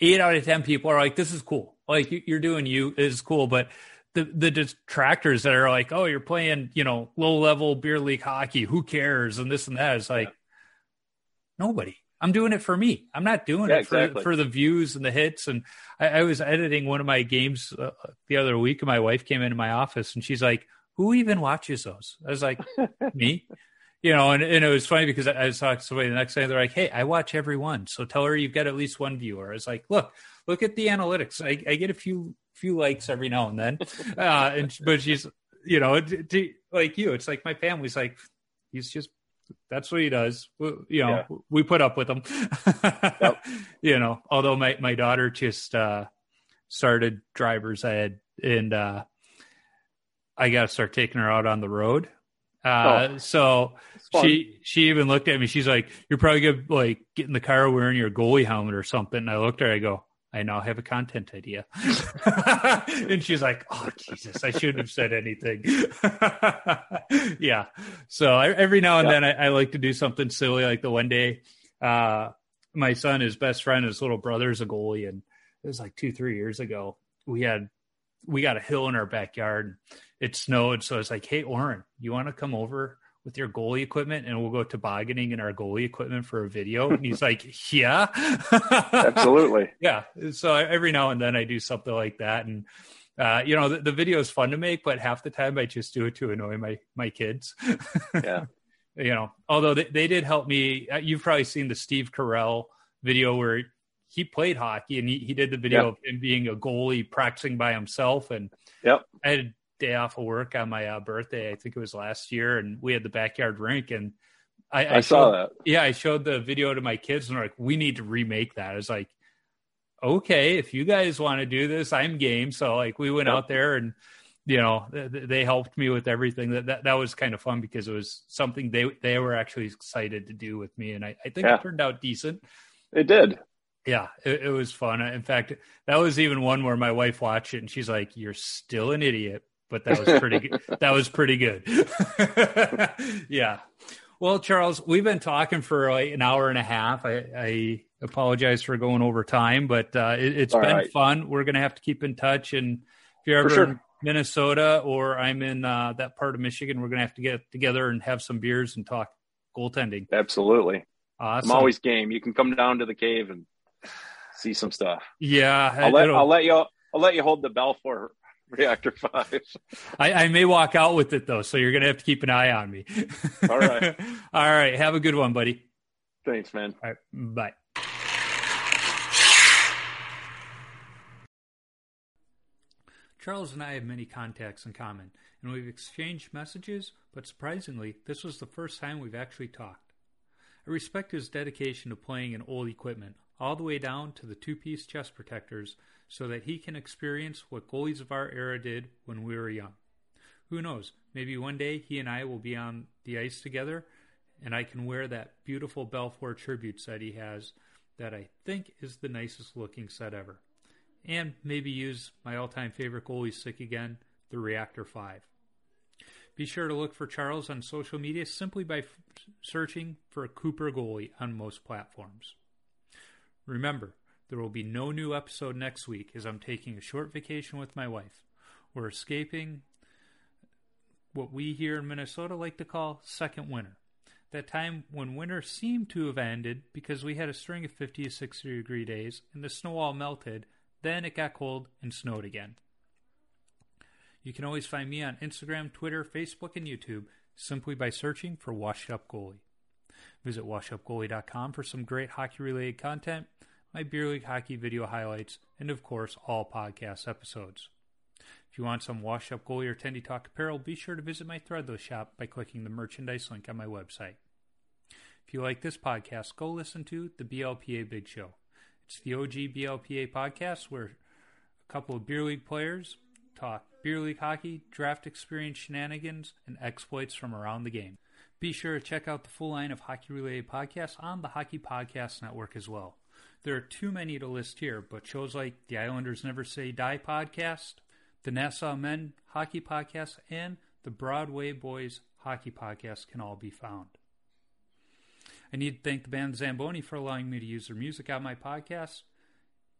eight out of ten people are like, "This is cool." Like you're doing you is cool, but the the detractors that are like, oh, you're playing, you know, low level beer league hockey. Who cares? And this and that is like yeah. nobody. I'm doing it for me. I'm not doing yeah, it for exactly. for the views and the hits. And I, I was editing one of my games uh, the other week, and my wife came into my office, and she's like, "Who even watches those?" I was like, "Me." You know, and, and it was funny because I, I was talking to somebody the next day. They're like, "Hey, I watch every one, so tell her you've got at least one viewer." I was like, "Look, look at the analytics. I, I get a few few likes every now and then, uh, and but she's you know to, to, like you. It's like my family's like he's just that's what he does. You know, yeah. we put up with him. yep. You know, although my my daughter just uh, started driver's ed, and uh, I got to start taking her out on the road. Uh, oh, so she she even looked at me. She's like, "You're probably gonna like get in the car wearing your goalie helmet or something." And I looked at her. I go, I now have a content idea. and she's like, oh, Jesus, I shouldn't have said anything. yeah. So I, every now and yeah. then I, I, like to do something silly. Like the one day, uh, my son, his best friend, his little brother is a goalie. And it was like two, three years ago. We had, we got a hill in our backyard. It snowed. So I was like, hey, Oren, you want to come over? with your goalie equipment and we'll go tobogganing in our goalie equipment for a video. And he's like, yeah, absolutely. yeah. So every now and then I do something like that. And, uh, you know, the, the, video is fun to make, but half the time I just do it to annoy my, my kids. yeah. You know, although they, they did help me. Uh, you've probably seen the Steve Carell video where he played hockey and he, he did the video yep. of him being a goalie practicing by himself. And yep. I had a day off of work on my uh, birthday. I think it was last year, and we had the backyard rink, and I, I, I saw that. Yeah, I showed the video to my kids, and they're like, "We need to remake that." I was like, "Okay, if you guys want to do this, I'm game." So like, we went yep. out there and you know, they helped me with everything. That that, that was kind of fun because it was something they they were actually excited to do with me, and I, I think yeah. it turned out decent. It did. Yeah, it, it, was fun. In fact, that was even one where my wife watched it and she's like, "You're still an idiot," but that was pretty good. that was pretty good. yeah. Well, Charles, we've been talking for like an hour and a half. I, I apologize for going over time, but uh, it, has been right. fun. We're going to have to keep in touch, and if you're ever sure. in Minnesota or I'm in uh, that part of Michigan, we're going to have to get together and have some beers and talk goaltending. Absolutely. Awesome. I'm always game. You can come down to the cave and see some stuff. Yeah, I'll let, I'll let you. I'll let you hold the bell for reactor five. I, I, may walk out with it though, so you're gonna have to keep an eye on me. All right. All right. Have a good one, buddy. Thanks, man. All right. Bye. Charles and I have many contacts in common, and we've exchanged messages, but surprisingly, this was the first time we've actually talked. I respect his dedication to playing in old equipment, all the way down to the two piece chest protectors, so that he can experience what goalies of our era did when we were young. Who knows, maybe one day he and I will be on the ice together, and I can wear that beautiful Belfour tribute set he has that I think is the nicest looking set ever and maybe use my all time favorite goalie stick again, the Reactor 5. Be sure to look for Charles on social media simply by f- searching for Cooper goalie on most platforms. Remember, there will be no new episode next week as I'm taking a short vacation with my wife. We're escaping what we here in Minnesota like to call second winter. That time when winter seemed to have ended because we had a string of 50 to 60 degree days and the snow all melted then it got cold and snowed again. You can always find me on Instagram, Twitter, Facebook, and YouTube simply by searching for Washed Up Goalie. Visit washedupgoalie.com for some great hockey related content, my beer league hockey video highlights, and of course, all podcast episodes. If you want some Washed Up Goalie or Tendy Talk apparel, be sure to visit my Threadless shop by clicking the merchandise link on my website. If you like this podcast, go listen to the BLPA Big Show. It's the OG BLPA podcast where a couple of beer league players talk beer league hockey, draft experience shenanigans, and exploits from around the game. Be sure to check out the full line of hockey related podcasts on the Hockey Podcast Network as well. There are too many to list here, but shows like the Islanders Never Say Die podcast, the Nassau Men Hockey Podcast, and the Broadway Boys Hockey Podcast can all be found. I need to thank the band Zamboni for allowing me to use their music on my podcast.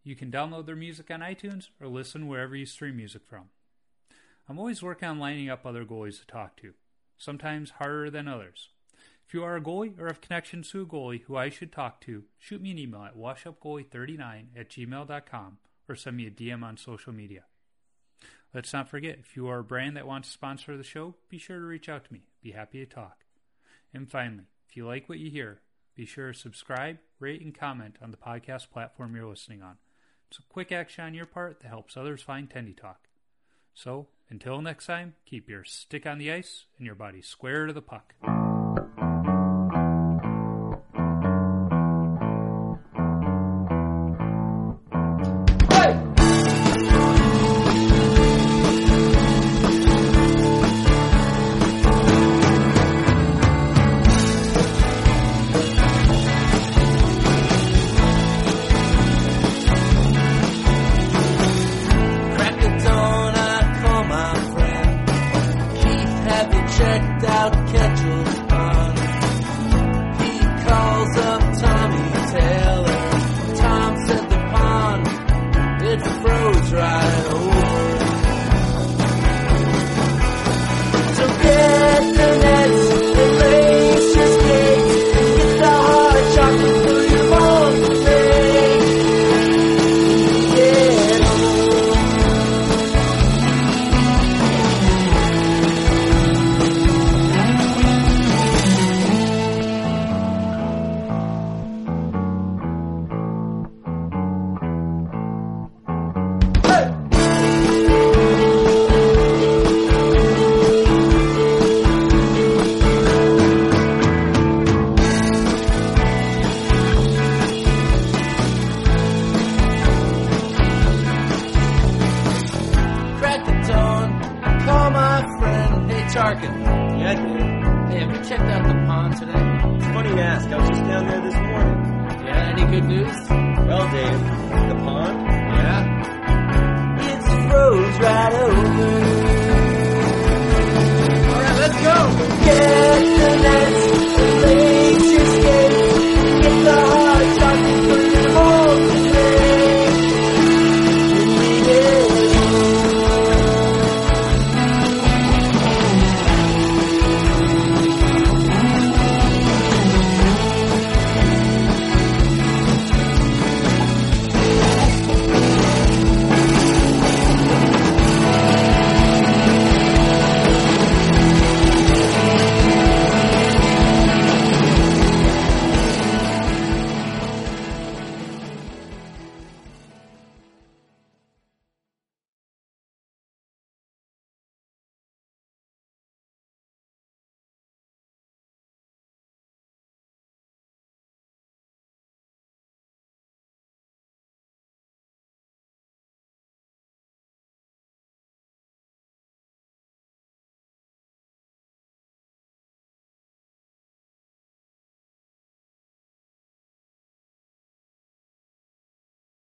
You can download their music on iTunes or listen wherever you stream music from. I'm always working on lining up other goalies to talk to, sometimes harder than others. If you are a goalie or have connections to a goalie who I should talk to, shoot me an email at washupgoalie39 at gmail.com or send me a DM on social media. Let's not forget, if you are a brand that wants to sponsor the show, be sure to reach out to me. Be happy to talk. And finally, if you like what you hear, be sure to subscribe, rate, and comment on the podcast platform you're listening on. It's a quick action on your part that helps others find Tendy Talk. So, until next time, keep your stick on the ice and your body square to the puck.